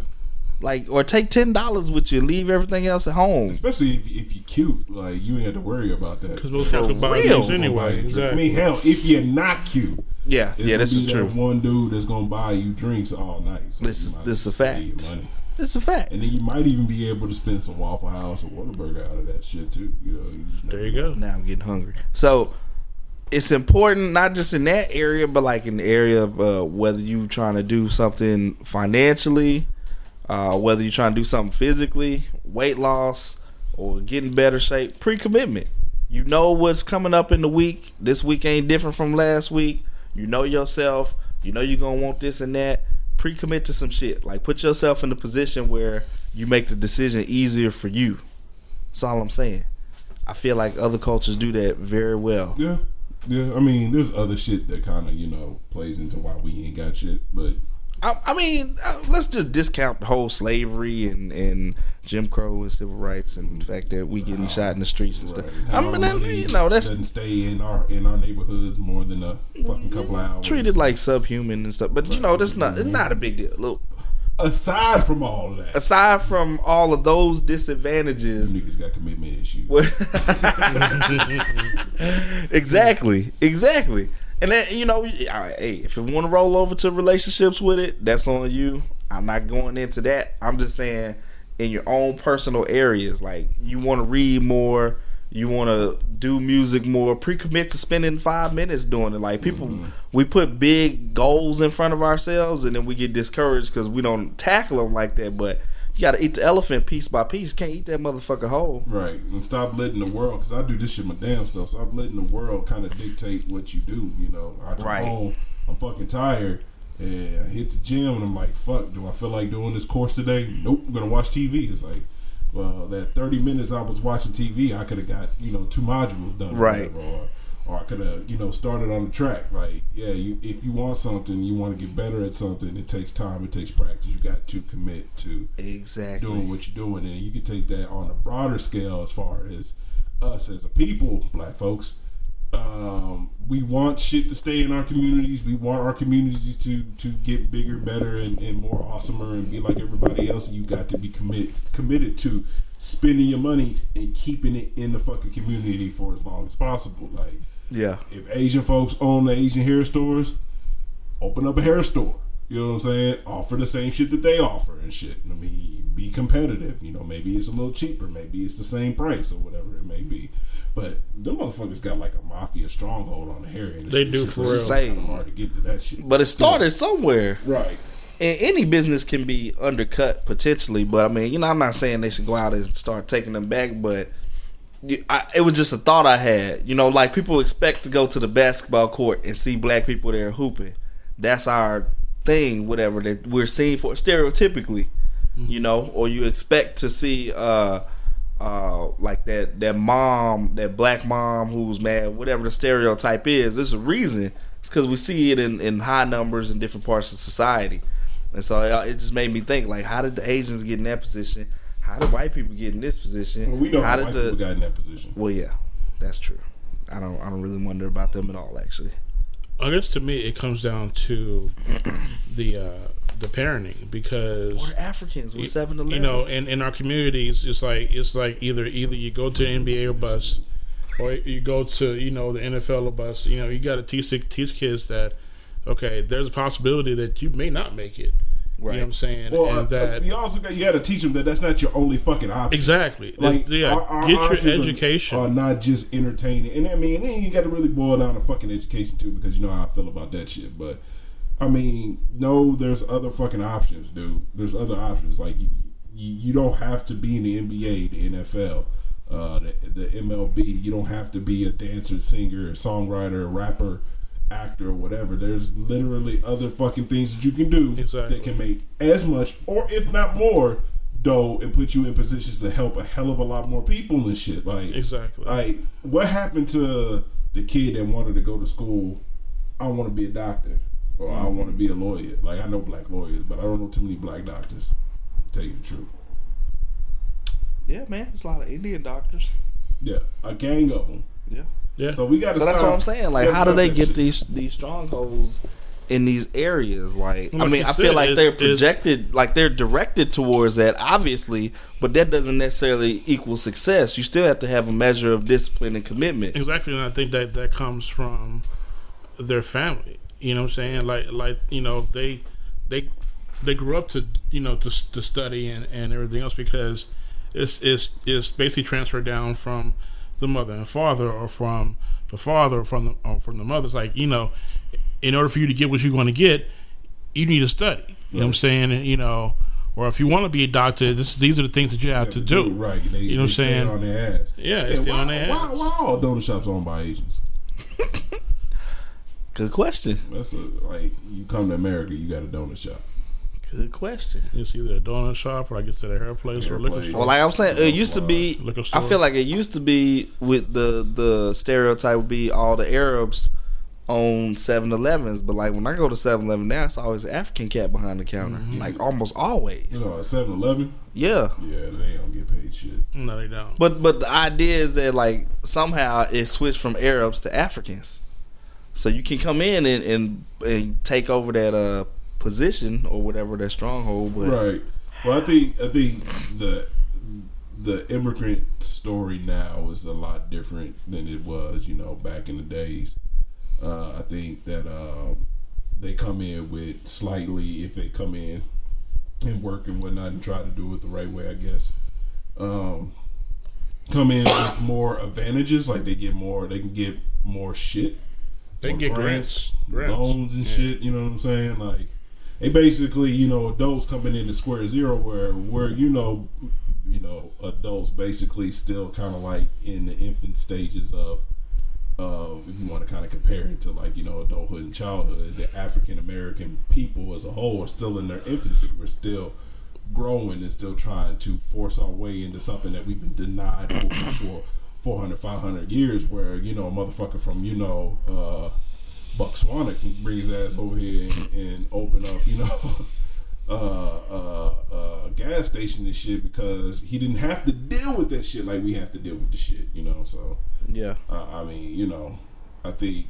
like, or take ten dollars with you. Leave everything else at home. Especially if, if you're cute, like you ain't have to worry about that. Because most cats will buy real. these anyway. I mean, hell, if you're not cute, Yeah, there's yeah, this be is true. One dude that's gonna buy you drinks all night. So This you is- this is a fact. money. It's a fact. And then you might even be able to spend some Waffle House or Whataburger out of that shit too. You know, you just There you go. Now I'm getting hungry. So it's important not just in that area, but like in the area of uh, whether you trying to do something financially, uh, whether you're trying to do something physically, weight loss, or getting better shape. Pre-commitment. You know what's coming up in the week. This week ain't different from last week. You know yourself. You know you're gonna want this and that. Pre-commit to some shit. Like put yourself in a position where you make the decision easier for you. That's all I'm saying. I feel like other cultures do that very well. Yeah, yeah. I mean, there's other shit that kind of you know plays into why we ain't got shit, but I, I mean, uh, let's just discount the whole slavery and, and Jim Crow and civil rights and the fact that we getting shot in the streets and right. stuff. How I mean, that- you know, that's doesn't stay in our in our neighborhoods more than a fucking couple hours. treated like subhuman and stuff. But you know, that's not it's not a big deal. Look, aside from all that, aside from all of those you disadvantages, niggas got commitment issues. [laughs] exactly, exactly. And then you know, hey, if you want to roll over to relationships with it, that's on you. I'm not going into that. I'm just saying, in your own personal areas, like you want to read more, you want to do music more. Pre-commit to spending five minutes doing it. Like people, mm-hmm. we put big goals in front of ourselves, and then we get discouraged because we don't tackle them like that. But you got to eat the elephant piece by piece. You can't eat that motherfucker whole. Right, and stop letting the world, because I do this shit my damn stuff. Stop letting the world kind of dictate what you do. You know, I come Right. home, I'm fucking tired, and I hit the gym, and I'm like, fuck, do I feel like doing this course today? Nope, I'm gonna watch TV. It's like, well, that 30 minutes I was watching TV, I could have got you know two modules done, Right. or or I could have you know started on the track. Like, yeah, you, if you want something, you want to get better at something, it takes time, it takes practice. You got to commit to Exactly. doing what you're doing, and you can take that on a broader scale as far as us as a people, black folks. Um, we want shit to stay in our communities. We want our communities to to get bigger, better, and, and more awesomer, and be like everybody else. You got to be commit committed to spending your money and keeping it in the fucking community for as long as possible. Like Yeah. if Asian folks own the Asian hair stores, open up a hair store. You know what I'm saying? Offer the same shit that they offer and shit. I mean, be competitive. You know, maybe it's a little cheaper, maybe it's the same price or whatever it may be. But them motherfuckers got like a mafia stronghold on the hair industry. They do, for just real. kinda hard to get to that shit. But it started somewhere. right. and any business can be undercut potentially, but I mean, you know, I'm not saying they should go out and start taking them back, but you- I, it was just a thought I had. You know, like people expect to go to the basketball court and see black people there hooping. That's our thing, whatever that we're seeing for stereotypically. You know, or you expect to see uh uh like that that mom, that black mom who's mad, whatever the stereotype is. There's a reason. It's because we see it in, in high numbers in different parts of society. And so it, it just made me think like, how did the Asians get in that position? How did white people get in this position? Well, we know how, how white did the people got in that position. well, yeah, that's true. I don't I don't really wonder about them at all actually. I guess to me it comes down to [clears throat] the uh, the parenting because Or Africans with seven you know in, in our communities it's like it's like either either you go to NBA or bus or you go to you know the NFL or bus you know you got to teach teach kids that okay there's a possibility that you may not make it you know what I'm saying Well, uh, and that you also got you got to teach them that that's not your only fucking option. exactly Like, yeah our- our get options your education Are, not just entertaining, and I mean, then you got to really boil down to fucking education too, because you know how I feel about that shit. But I mean, no, there's other fucking options, dude. There's other options. Like you, you, you don't have to be in the NBA, the NFL, uh, the, the MLB. You don't have to be a dancer, singer, songwriter, rapper, actor, or whatever. There's literally other fucking things that you can do Exactly. that can make as much, or if not more, dough and put you in positions to help a hell of a lot more people and shit. Like Exactly. Like what happened to the kid that wanted to go to school? I want to be a doctor, or I want to be a lawyer. Like I know black lawyers, but I don't know too many black doctors. To tell you the truth. Yeah, man, it's a lot of Indian doctors. Yeah, a gang of them. Yeah. Yeah So we got to. So that's what I'm saying. Like, how do they get Shit. these these strongholds in these areas? Like, Well, I mean, I feel like is- they're is- projected, like they're directed towards that, obviously, but that doesn't necessarily equal success. You still have to have a measure of discipline and commitment. Exactly, and I think that that comes from their family. You know what I'm saying? Like like you know they they they grew up to you know to to study and, and everything else because it's it's it's basically transferred down from the mother and father or from the father or from the or from the mother. It's like you know, in order for you to get what you're going to get, you need to study. You know what I'm saying? And, you know. Or if you want to be a doctor, this, these are the things that you have to do. right. They, You know what I'm saying? On their ass. Yeah, they stay why, on their why, ass. Why all donut shops owned by Asians? [laughs] Good question. That's a, like you come to America, you got a donut shop. Good question. It's either a donut shop or I guess at a hair place or a liquor place. store. Well, like I'm saying, it used to be. Liquor I feel like it used to be with the the stereotype would be all the Arabs own 7-Elevens, but like when I go to 7-Eleven now, it's always an African cat behind the counter, Mm-hmm. like almost always. You know, at 7-Eleven, Yeah. yeah, they don't get paid shit. No, they don't. But but the idea is that like somehow it switched from Arabs to Africans, so you can come in and and, and take over that uh position or whatever their stronghold. But Right. Well, I think I think the the immigrant story now is a lot different than it was, you know, back in the days. Uh, I think that um, they come in with slightly, if they come in and work and whatnot, and try to do it the right way, I guess. Um, come in with more advantages, like they get more, they can get more shit. They can or get grants, grants. loans and Yeah. shit. You know what I'm saying? Like they basically, you know, adults coming into square zero where where you know, you know, adults basically still kind of like in the infant stages of. Uh, if you want to kind of compare it to like you know adulthood and childhood, the African American people as a whole are still in their infancy. We're still growing and still trying to force our way into something that we've been denied for 400, 500 years. Where you know a motherfucker from you know uh, Botswana can bring his ass over here and, and open up you know [laughs] uh, uh, uh, gas station and shit because he didn't have to deal with that shit like we have to deal with the shit. You know, so. yeah, Uh, I mean, you know, I think,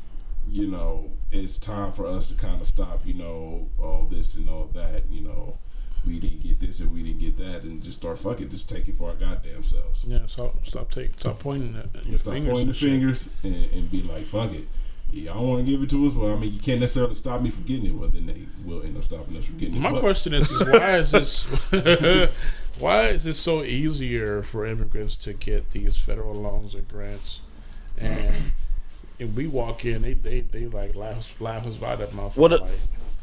you know, it's time for us to kind of stop, you know, all this and all that. You know, we didn't get this and we didn't get that, and just start fucking, just take it for our goddamn selves. Yeah, stop, stop, take, stop pointing at at your Stop fingers. pointing and the shit. fingers and, and be like, fuck it. Yeah, I don't want to give it to us. Well, I mean, you can't necessarily stop me from getting it. Well, then they will end up stopping us from getting it. My But- question is, is why is this? [laughs] why is it so easier for immigrants to get these federal loans and grants, and if we walk in, they they, they like laugh laugh us by that mouth. What a- like,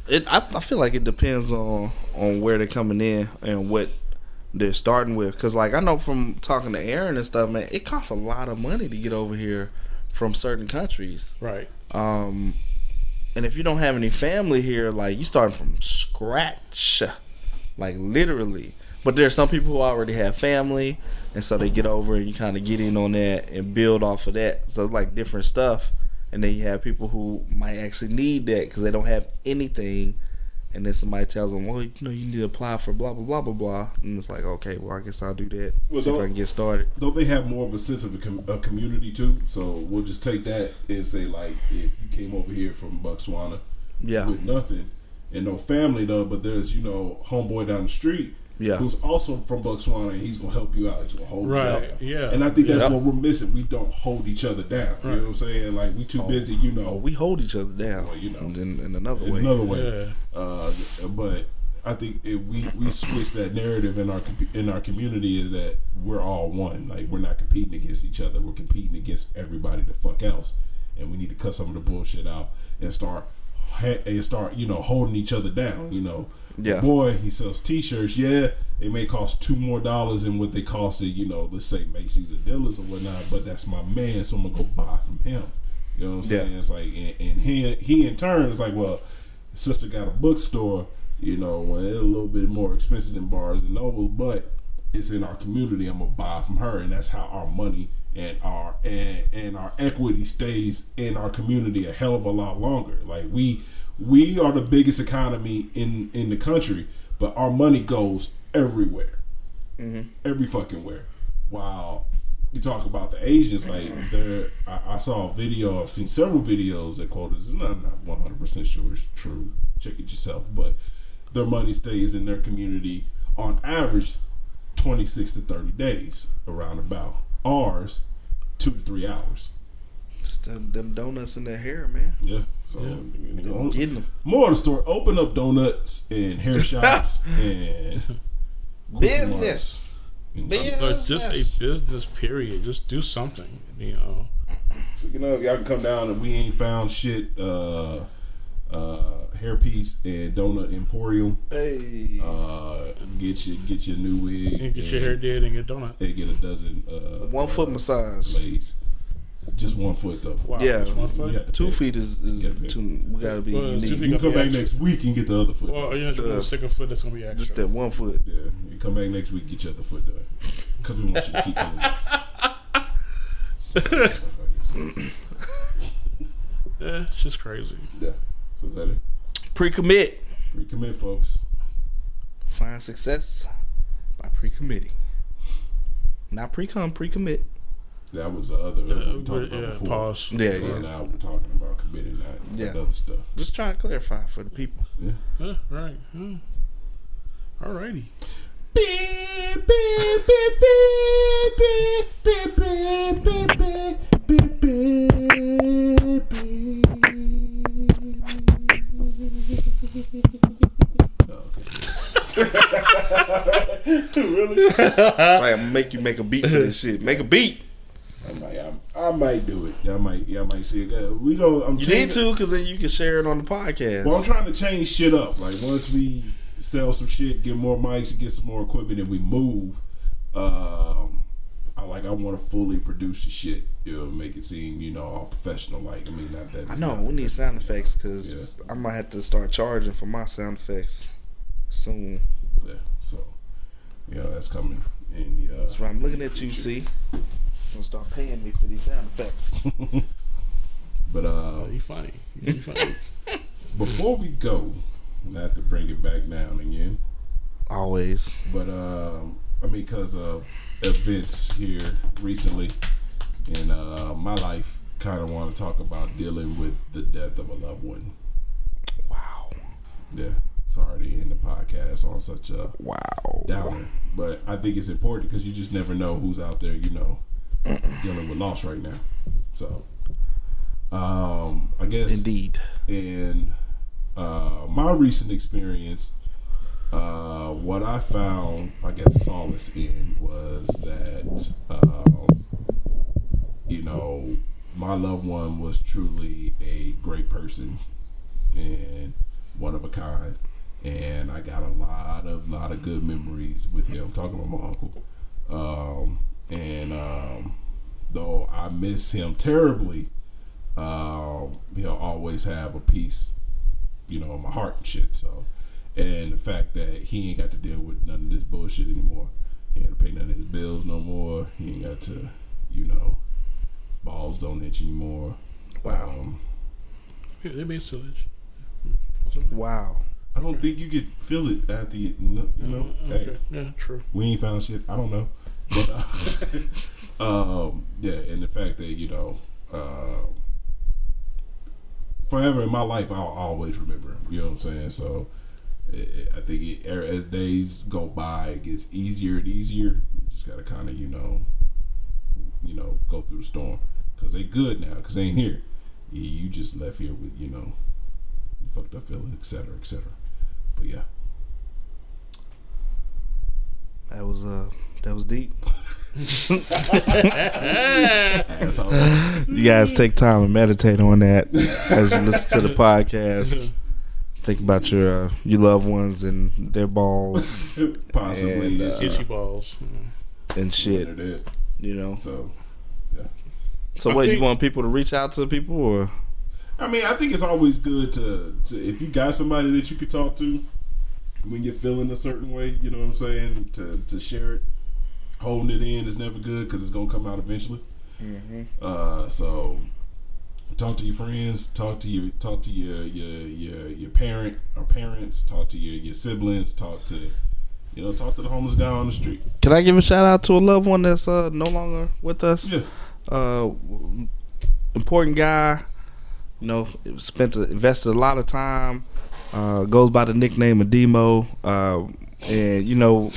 it. I, I feel like it depends on on where they're coming in and what they're starting with. Cause like I know from talking to Aaron and stuff, man, it costs a lot of money to get over here from certain countries. right. Um, and if you don't have any family here, like you starting from scratch, like literally. But there are some people who already have family, and so they get over and you kind of get in on that and build off of that. So it's like different stuff. And then you have people who might actually need that because they don't have anything, and then somebody tells them, well, you know, you need to apply for blah blah blah blah blah, and it's like, okay, well, I guess I'll do that. Well, see if I can get started. Don't they have more of a sense of a, com- a community too? So we'll just take that and say like, if you came over here from Botswana Yeah, with nothing and no family though, but there's you know homeboy down the street Yeah. who's also from Botswana and he's gonna help you out to hold Right, you out. yeah. And I think that's Yep. what we're missing. We don't hold each other down. You know what I'm saying? Like we too busy, you know. oh, we hold each other down. Well, you know. and then in another way. another way. Yeah. Uh, but I think if we we switch that narrative in our in our community is that we're all one. Like we're not competing against each other. We're competing against everybody the fuck else, and we need to cut some of the bullshit out and start and start you know holding each other down. You know, Yeah. Boy, he sells T-shirts. Yeah, it may cost two more dollars than what they cost at you know let's say Macy's or Dillard's or whatnot. But that's my man, so I'm gonna go buy from him. You know what I'm Yeah. saying? It's like, and, and he he in turn is like, well, sister got a bookstore, you know, and it's a little bit more expensive than Barnes and Noble, but it's in our community. I'm gonna buy from her, and that's how our money and our and and our equity stays in our community a hell of a lot longer. Like we we are the biggest economy in in the country, but our money goes everywhere mm-hmm. every fucking where. While you talk about the Asians, like mm-hmm. there, I, I saw a video. I've seen several videos that quoted. this, I'm not 100 percent sure it's true. Check it yourself. But their money stays in their community on average 26 to 30 days, around about. Ours, two to three hours. Just them, them donuts in their hair, man. Yeah. So Yeah. you know, Getting them. more of the story. Open up donuts and hair [laughs] shops and Business. and- But just a business period. Just do something. You know. You know, y'all can come down and we ain't found shit. Uh, uh, hairpiece and donut emporium. Hey. Uh, get you get your new wig. And get your hair did and get donut. And get a dozen. Uh, one foot uh, massage. blades. Just one foot though. Wow. Yeah. one foot? You have to Two pay. feet is, is too. We gotta be Well, unique. You can come back be next week and get the other foot. Well, you're just gonna stick a foot that's gonna be extra. Just that one foot. Yeah, you come back next week and get your other foot done. Because we want you to keep coming back. [laughs] yeah, it's just crazy. yeah. So is that it? Pre-commit. Recommit, folks. Find success by pre-committing. Not pre-com, pre-commit. That was the other. Uh, we talked yeah, about before. Pause. Yeah, yeah. Now we're talking about committing that, yeah. that other stuff. Just trying to clarify for the people. Yeah. right. All righty. really? so I make you make a beat for this shit. Make a beat. I might, I, I might do it. I might, yeah, I might see it. Uh, We go. I'm You need to, because then you can share it on the podcast. Well, I'm trying to change shit up. Like once we sell some shit, get more mics, get some more equipment, and we move. Um, I like. I want to fully produce the shit. You know, make it seem you know all professional. Like I mean, not that. I know we need sound effects because I might have to start charging for my sound effects soon. Yeah. So, yeah, that's coming. And uh, That's why I'm looking at you. See, gonna start paying me for these sound effects. [laughs] But uh, You funny. You funny. [laughs] before we go, not to have to bring it back down again, Always. but um, I mean, because of events here recently in uh, my life, kind of want to talk about dealing with the death of a loved one. Wow. Yeah, sorry to end the podcast on such a Wow. downer, but I think it's important because you just never know who's out there, you know, dealing with loss right now. So, um, I guess Indeed. in uh, my recent experience, uh, what I found, I guess, solace in was that, um, you know, my loved one was truly a great person and one of a kind. And I got a lot of lot of good memories with him. talking about my uncle, um, and um, though I miss him terribly, um, he'll always have a piece, you know, in my heart and shit. So, and the fact that he ain't got to deal with none of this bullshit anymore. He ain't got to pay none of his bills no more. He ain't got to, you know, his balls don't itch anymore. Wow. Um, they made sillage. Wow. I don't think you could feel it after you, you know. You know? Hey, Yeah, true. we ain't found shit. I don't know, but uh, [laughs] um, yeah, and the fact that you know, uh, forever in my life, I'll always remember him. You know what I'm saying? So it, I think it, as days go by, it gets easier and easier. You just gotta kind of you know, you know, go through the storm because they good now because they ain't here. You, you just left here with you know, fucked up feeling, et cetera, et cetera. But yeah. That was uh that was deep. [laughs] You guys take time and meditate on that as you listen to the podcast. Think about your uh, your loved ones and their balls [laughs] Possibly. And, uh, Itchy balls. And shit. They're. You know. So, yeah. So I what? think- You want people to reach out to people or? I mean, I think it's always good to, to if you got somebody that you could talk to when you're feeling a certain way. You know what I'm saying? To to share it, holding it in is never good because it's gonna come out eventually. Uh, so talk to your friends, talk to your talk to your your your, your parent or parents, talk to your your siblings, talk to you know talk to the homeless guy on the street. Can I give a shout out to a loved one that's uh, no longer with us? Yeah, uh, important guy. You know, spent a, invested a lot of time. Uh, goes by the nickname of Demo. Uh, and you know, [laughs]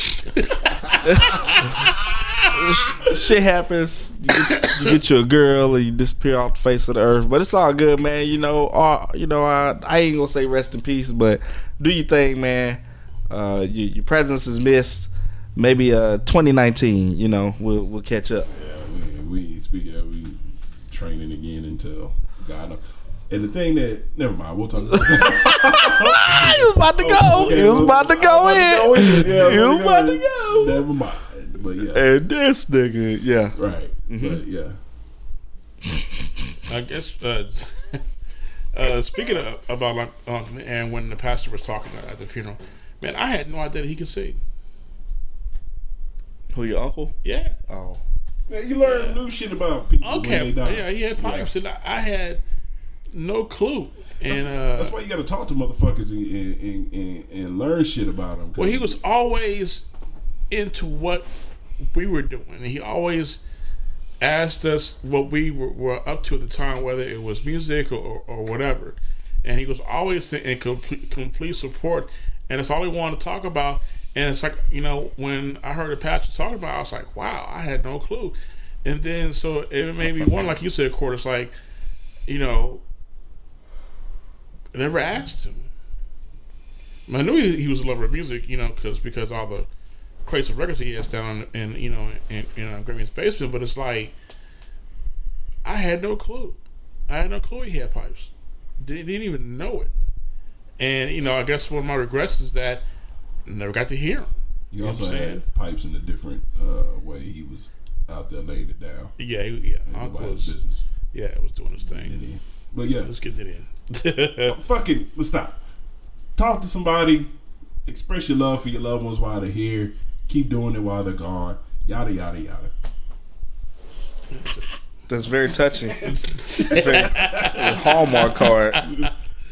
shit happens. You get, you get you a girl and you disappear off the face of the earth. But it's all good, man. You know, you know, I, I ain't gonna say rest in peace, but do your thing, man. Uh, your, your presence is missed. Maybe uh, 2019. You know, we'll we'll catch up. Yeah, we, we speaking of we training again until God knows. And the thing that never mind, we'll talk about [laughs] that. [laughs] he was about to go. Okay, he was about to go I'm in. about to. Yeah, he was about to go. Never mind. But yeah. And this nigga, yeah. Right. Mm-hmm. But yeah. I guess. Uh, [laughs] uh, speaking of, about like, uh, and when the pastor was talking at the funeral, man, I had no idea that he could sing. Who your uncle? Yeah. Oh, Man, you learn new shit about people Okay. when they die. Yeah, he had pipes, and I, I had no clue. And uh, That's why you got to talk to motherfuckers and, and, and, and, learn shit about them. Well, he was always into what we were doing. He always asked us what we were, were up to at the time, whether it was music or, or, or whatever. And he was always in complete, complete support. And it's all he wanted to talk about. And it's like, you know, when I heard the pastor talking about it, I was like, wow, I had no clue. And then, so it made me wonder, like you said, Court, it's like, you know, I never asked him. I knew he, he was a lover of music, you know, cause, because all the crates of records he has down in, you know, in, you know in uh, Grammy's basement. But it's like, I had no clue. I had no clue he had pipes. Didn't, didn't even know it. And, you know, I guess one of my regrets is that I never got to hear him. You know also I'm saying? had pipes in a different uh, way. He was out there laying it down. Yeah, he- yeah. Uncle was, business. yeah, was doing his thing. It is. But yeah, He was getting it in. fucking let's stop. Talk to somebody. Express your love for your loved ones while they're here. Keep doing it while they're gone. Yada yada yada. that's very touching. very, Hallmark card.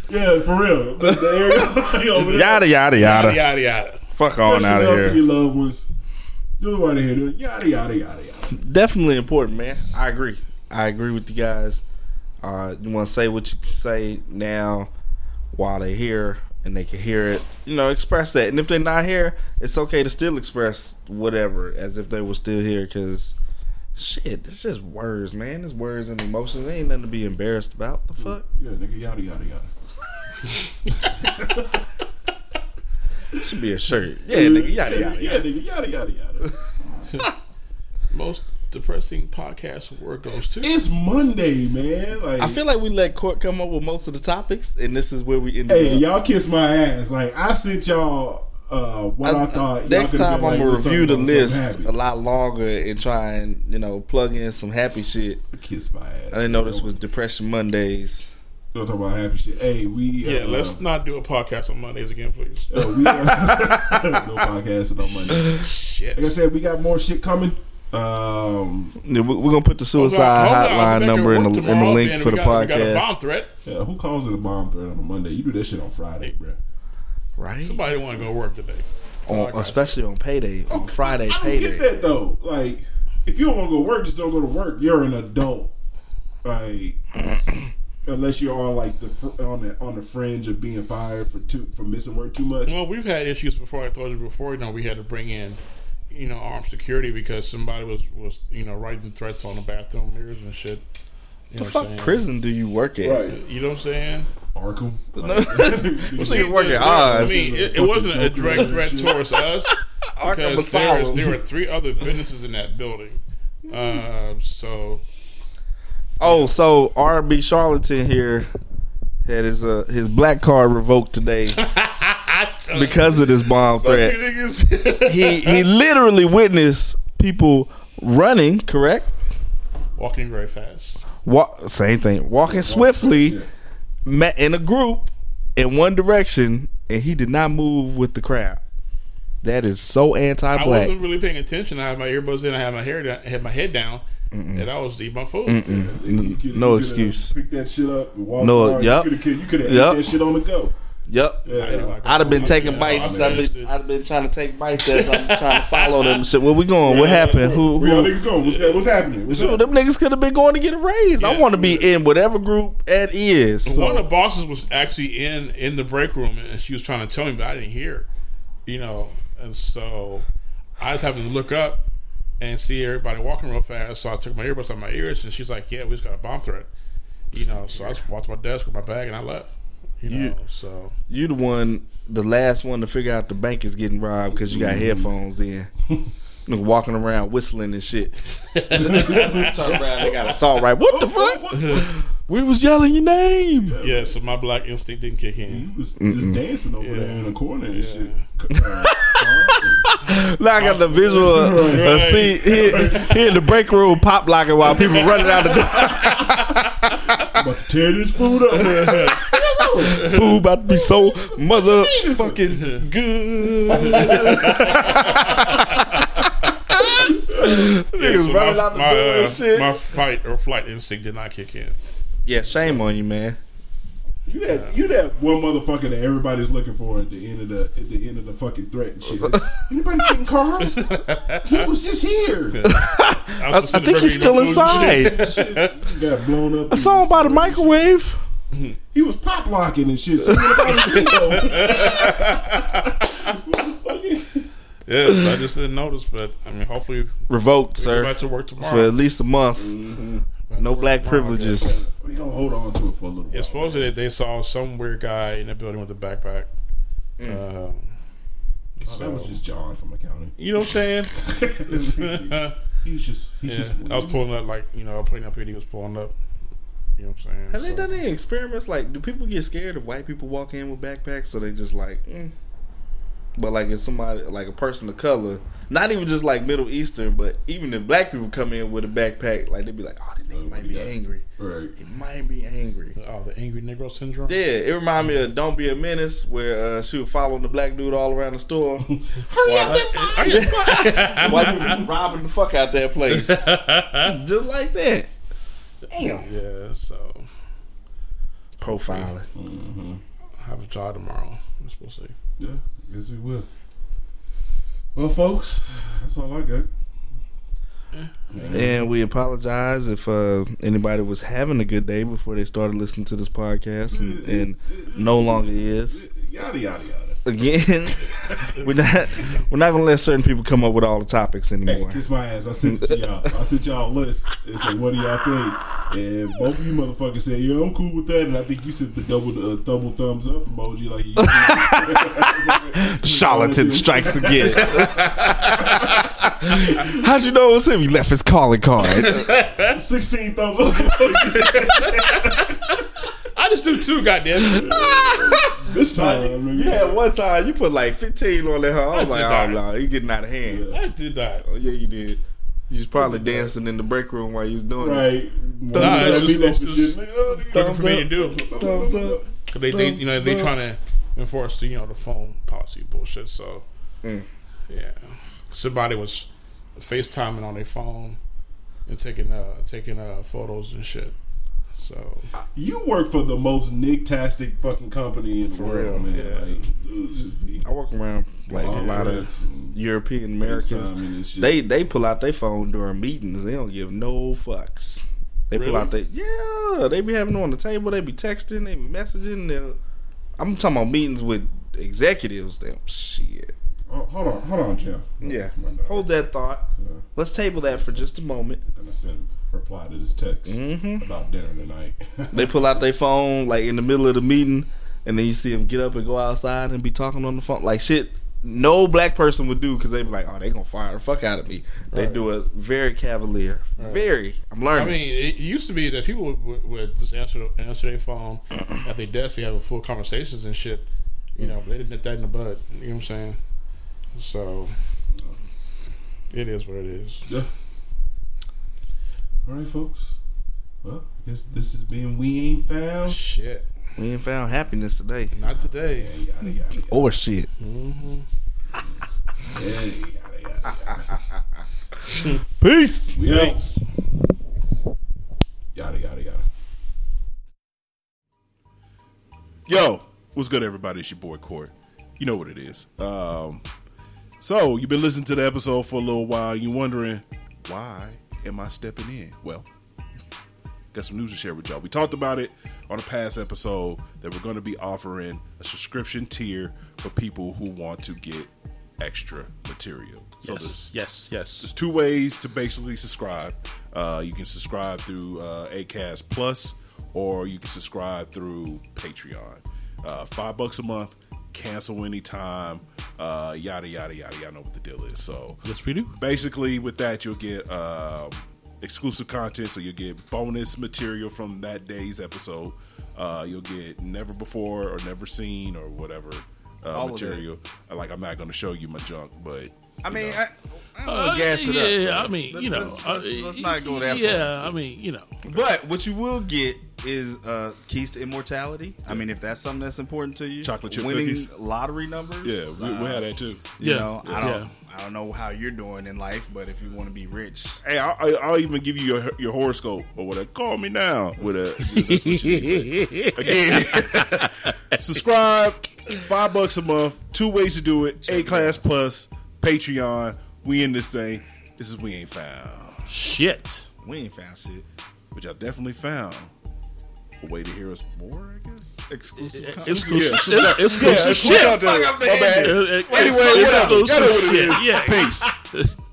Yeah, for real. The- the area- [laughs] you know, Yada yada yada. yada, yada, yada. Fuck on out of love for here. your loved ones. Do it while they're here. Yada yada yada yada. Definitely important, man. I agree. I agree with you guys. Uh, you want to say what you say now while they're here and they can hear it. You know, express that. And if they're not here, it's okay to still express whatever as if they were still here because shit, it's just words, man. It's words and emotions. There ain't nothing to be embarrassed about. The fuck? Yeah, nigga. Yada yada yada. It [laughs] should be a shirt. Yeah, nigga, yada yada Yeah, nigga. Yada yada yada. [laughs] Most depressing podcast where it goes to. It's Monday, man. Like I feel like we let Court come up with most of the topics, and this is where we ended Hey, up. y'all kiss my ass. Like I sent y'all uh what I, thought. y'all next time been I'm like, gonna let's review the list a lot longer and try and you know plug in some happy shit. Kiss my ass. I didn't know this was Depression Mondays. Don't talk about happy shit. Hey, we yeah, uh, let's not do a podcast on Mondays again, please. uh, we, uh, [laughs] no podcast on Monday. [laughs] Shit. Like I said, we got more shit coming. Um, Yeah, we- We're gonna put the Hold on, suicide hold on, hotline can make it number in work the in the link man. for the got- we got a bomb podcast. threat. yeah, who calls it a bomb threat on a Monday? You do that shit on Friday, bro. Right. Somebody want to go to work today. On, especially on payday, on Friday I don't payday. get that though. Like, if you don't want to go work, just don't go to work. You're an adult. Like, [clears throat] unless you're on like the on the on the fringe of being fired for too for missing work too much. Well, we've had issues before. I told you before. You know, we had to bring in, you know, armed security because somebody was was you know writing threats on the bathroom mirrors and shit. You know The what fuck prison do you work at? Right. You know what I'm saying? Arkham. [laughs] [laughs] See, you work at there- Oz. I mean, it, it wasn't a direct threat towards us [laughs] Arkham because there, was, there were three other businesses in that building. Uh, so Oh, so R&B Charlatan here had his uh, his black card revoked today because of this bomb threat. [laughs] He he literally witnessed people running. Correct. walking very fast. Walk, same thing. Walking swiftly, met in a group in one direction, and he did not move with the crowd. That is so I anti-black. I wasn't really paying attention. I had my earbuds in. I had my hair down. I had my head down, and I was eating my food. You coulda- No you excuse. Pick that shit up. And walk No, hard. yep. You could have you Yep. that shit on the go. Yep. Yeah. I'd have been taking bites. I'm I'd interested. been, I'd have been trying to take bites as I'm trying to follow [laughs] them. and shit. Where we going? What happened? Who? Where y'all who? niggas going? What's, that, what's happening? What's So them niggas could have been going to get a raise. I want to be in whatever group Ed is. One of the bosses was actually in in the break room, and she was trying to tell me, but I didn't hear. You know, and so I was having to look up and see everybody walking real fast. So I took my earbuds out of my ears, and she's like, "Yeah, we just got a bomb threat." You know, so I just walked to my desk with my bag and I left. You know, so You the one, the last one to figure out the bank is getting robbed because you got headphones in. [laughs] Walking around whistling and shit. [laughs] Turn around, they got assault right. What the fuck? [laughs] We was yelling your name. yeah, so my black instinct didn't kick in. He was just dancing over there in the corner and Yeah. shit. Now I got the visual uh, see he, he in the break room pop locking while people running out of the door. about to tear this food up. Food about to be so motherfucking good. [laughs] Yeah, so my, my, uh, my fight or flight instinct did not kick in. Yeah, shame on you, man. You that you that one motherfucker that everybody's looking for at the end of the at the end of the fucking threat and shit. [laughs] Anybody seen Carl? he was just here. [laughs] I, was I think he's still inside. Shit, got blown up. A song by the microwave. He was pop locking and shit. Singing about his window. Yes, I just didn't notice, but I mean, hopefully Revoked, we go sir, back to work tomorrow. for at least a month. Back to No work black tomorrow, privileges. we gonna hold on to it for a little while. Yeah, supposedly they, they saw some weird guy in the building with a backpack. Um, Oh, that so- was just John from accounting. you know what I'm saying? [laughs] He's just he's yeah, just. I was pulling up like you know, putting up here. He was pulling up. You know what I'm saying? Have they done any experiments? Like, do people get scared if white people walk in with backpacks? So they just like, mm. but like if somebody, like a person of color, not even just like Middle Eastern, but even if black people come in with a backpack, like they'd be like, oh, this nigga might be angry. Right. He might be angry. Oh, the angry Negro syndrome. Yeah, it reminded me of Don't Be a Menace, where uh, she was following the black dude all around the store. while, Are you- while people robbing the fuck out that place. [laughs] Just like that. Damn. yeah. So Profiling. I have a job tomorrow. We're supposed to. Yeah, guess we will. Well, folks, that's all I got. And we apologize if uh, anybody was having a good day before they started listening to this podcast and, and no longer is. Yada yada yada. Again, we're not we're not gonna let certain people come up with all the topics Hey, anymore. kiss my ass. I sent it to y'all. I sent y'all a list. It said, "What do y'all think?" And both of you motherfuckers said, "Yeah, I'm cool with that." And I think you said the double uh, double thumbs up emoji, like you. [laughs] Charlatan strikes again. [laughs] How'd you know it was him? He left his calling card. [laughs] Sixteen thumbs up. I just do two. Goddamn. [laughs] this time, nigga. yeah, one time you put like 15 on that. huh? I was I like, oh not. no, he getting out of hand. I did that. Oh yeah, you did. You was probably dancing in the break room while you was doing it. Right. Nah, it's just- it's just- Nigga, nigga, Quicker for me to up. do. Thumbs up. Cause they, they, you know, they trying to enforce the, you know, the phone policy bullshit. So, Mm. yeah, somebody was FaceTiming on their phone and taking, uh, taking uh, photos and shit. So You work for the most nicktastic fucking company in the world, man. yeah. Like, it would just be I work around like a lot of European Americans. They they pull out their phone during meetings. They don't give no fucks. They pull Really? out their yeah. They be having it on the table. They be texting. They be messaging. They'll- I'm talking about meetings with executives. Damn shit. Oh, hold on, hold on, Jim. Yeah. Come on, dog. Hold that thought. Yeah. Let's table that for just a moment. Gonna send reply to this text Mm-hmm. about dinner tonight. [laughs] They pull out their phone like in the middle of the meeting, and then you see them get up and go outside and be talking on the phone like shit. No black person would do because they be like, "Oh, they gonna fire the fuck out of me." They Right. do it very cavalier, very. I'm learning. I mean, it used to be that people would, would, would just answer answer their phone [clears throat] at their desk, be having full conversations and shit. You know, they didn't nip that in the bud. You know what I'm saying? So it is what it is. yeah. All right, folks. Well, I guess this has been We Ain't Found. Shit, we ain't found happiness today. not today. Yeah, yada, yada, yada. Or shit. Yeah, yada, yada, yada. [laughs] Peace. We out. Yada, yada, yada. Yo, what's good, everybody? It's your boy Court. You know what it is. Um, so, you've been listening to the episode for a little while. You're wondering, why am I stepping in? Well, got some news to share with y'all. We talked about it on a past episode that we're going to be offering a subscription tier for people who want to get extra material. So there's yes, yes. there's two ways to basically subscribe. Uh, you can subscribe through uh, Acast Plus, or you can subscribe through Patreon. Uh, five bucks a month, cancel anytime. Uh, yada yada yada. Y'all know what the deal is. So Yes, we do. basically, with that, you'll get um, exclusive content. So you'll get bonus material from that day's episode. Uh, you'll get never before or never seen or whatever uh, material. Like I'm not going to show you my junk, but I mean, know. I, I Uh, gas it yeah, up. I mean, you know, let's, let's, uh, let's not go that Yeah, far. I mean, you know, But what you will get is uh, keys to immortality. I mean, if that's something that's important to you, Chocolate chip winning cookies. lottery numbers. yeah, we, we had that too. You Yeah, know, I don't, I don't know how you're doing in life, but if you want to be rich, Hey, I'll, I'll- I'll even give you your your horoscope or whatever. Call me now with a [laughs] again. [laughs] subscribe, five bucks a month. Two ways to do it: Acast Plus, Patreon. We in this thing. This is we ain't found, shit. we ain't found shit. which I definitely found a way to hear us more. I guess. Exclusive. It's content. exclusive, Yeah. it's exclusive Yeah, shit. fuck up the- Fuck up the my bad. Anyway, it's whatever. exclusive Y'all know what it Yeah. Peace. [laughs]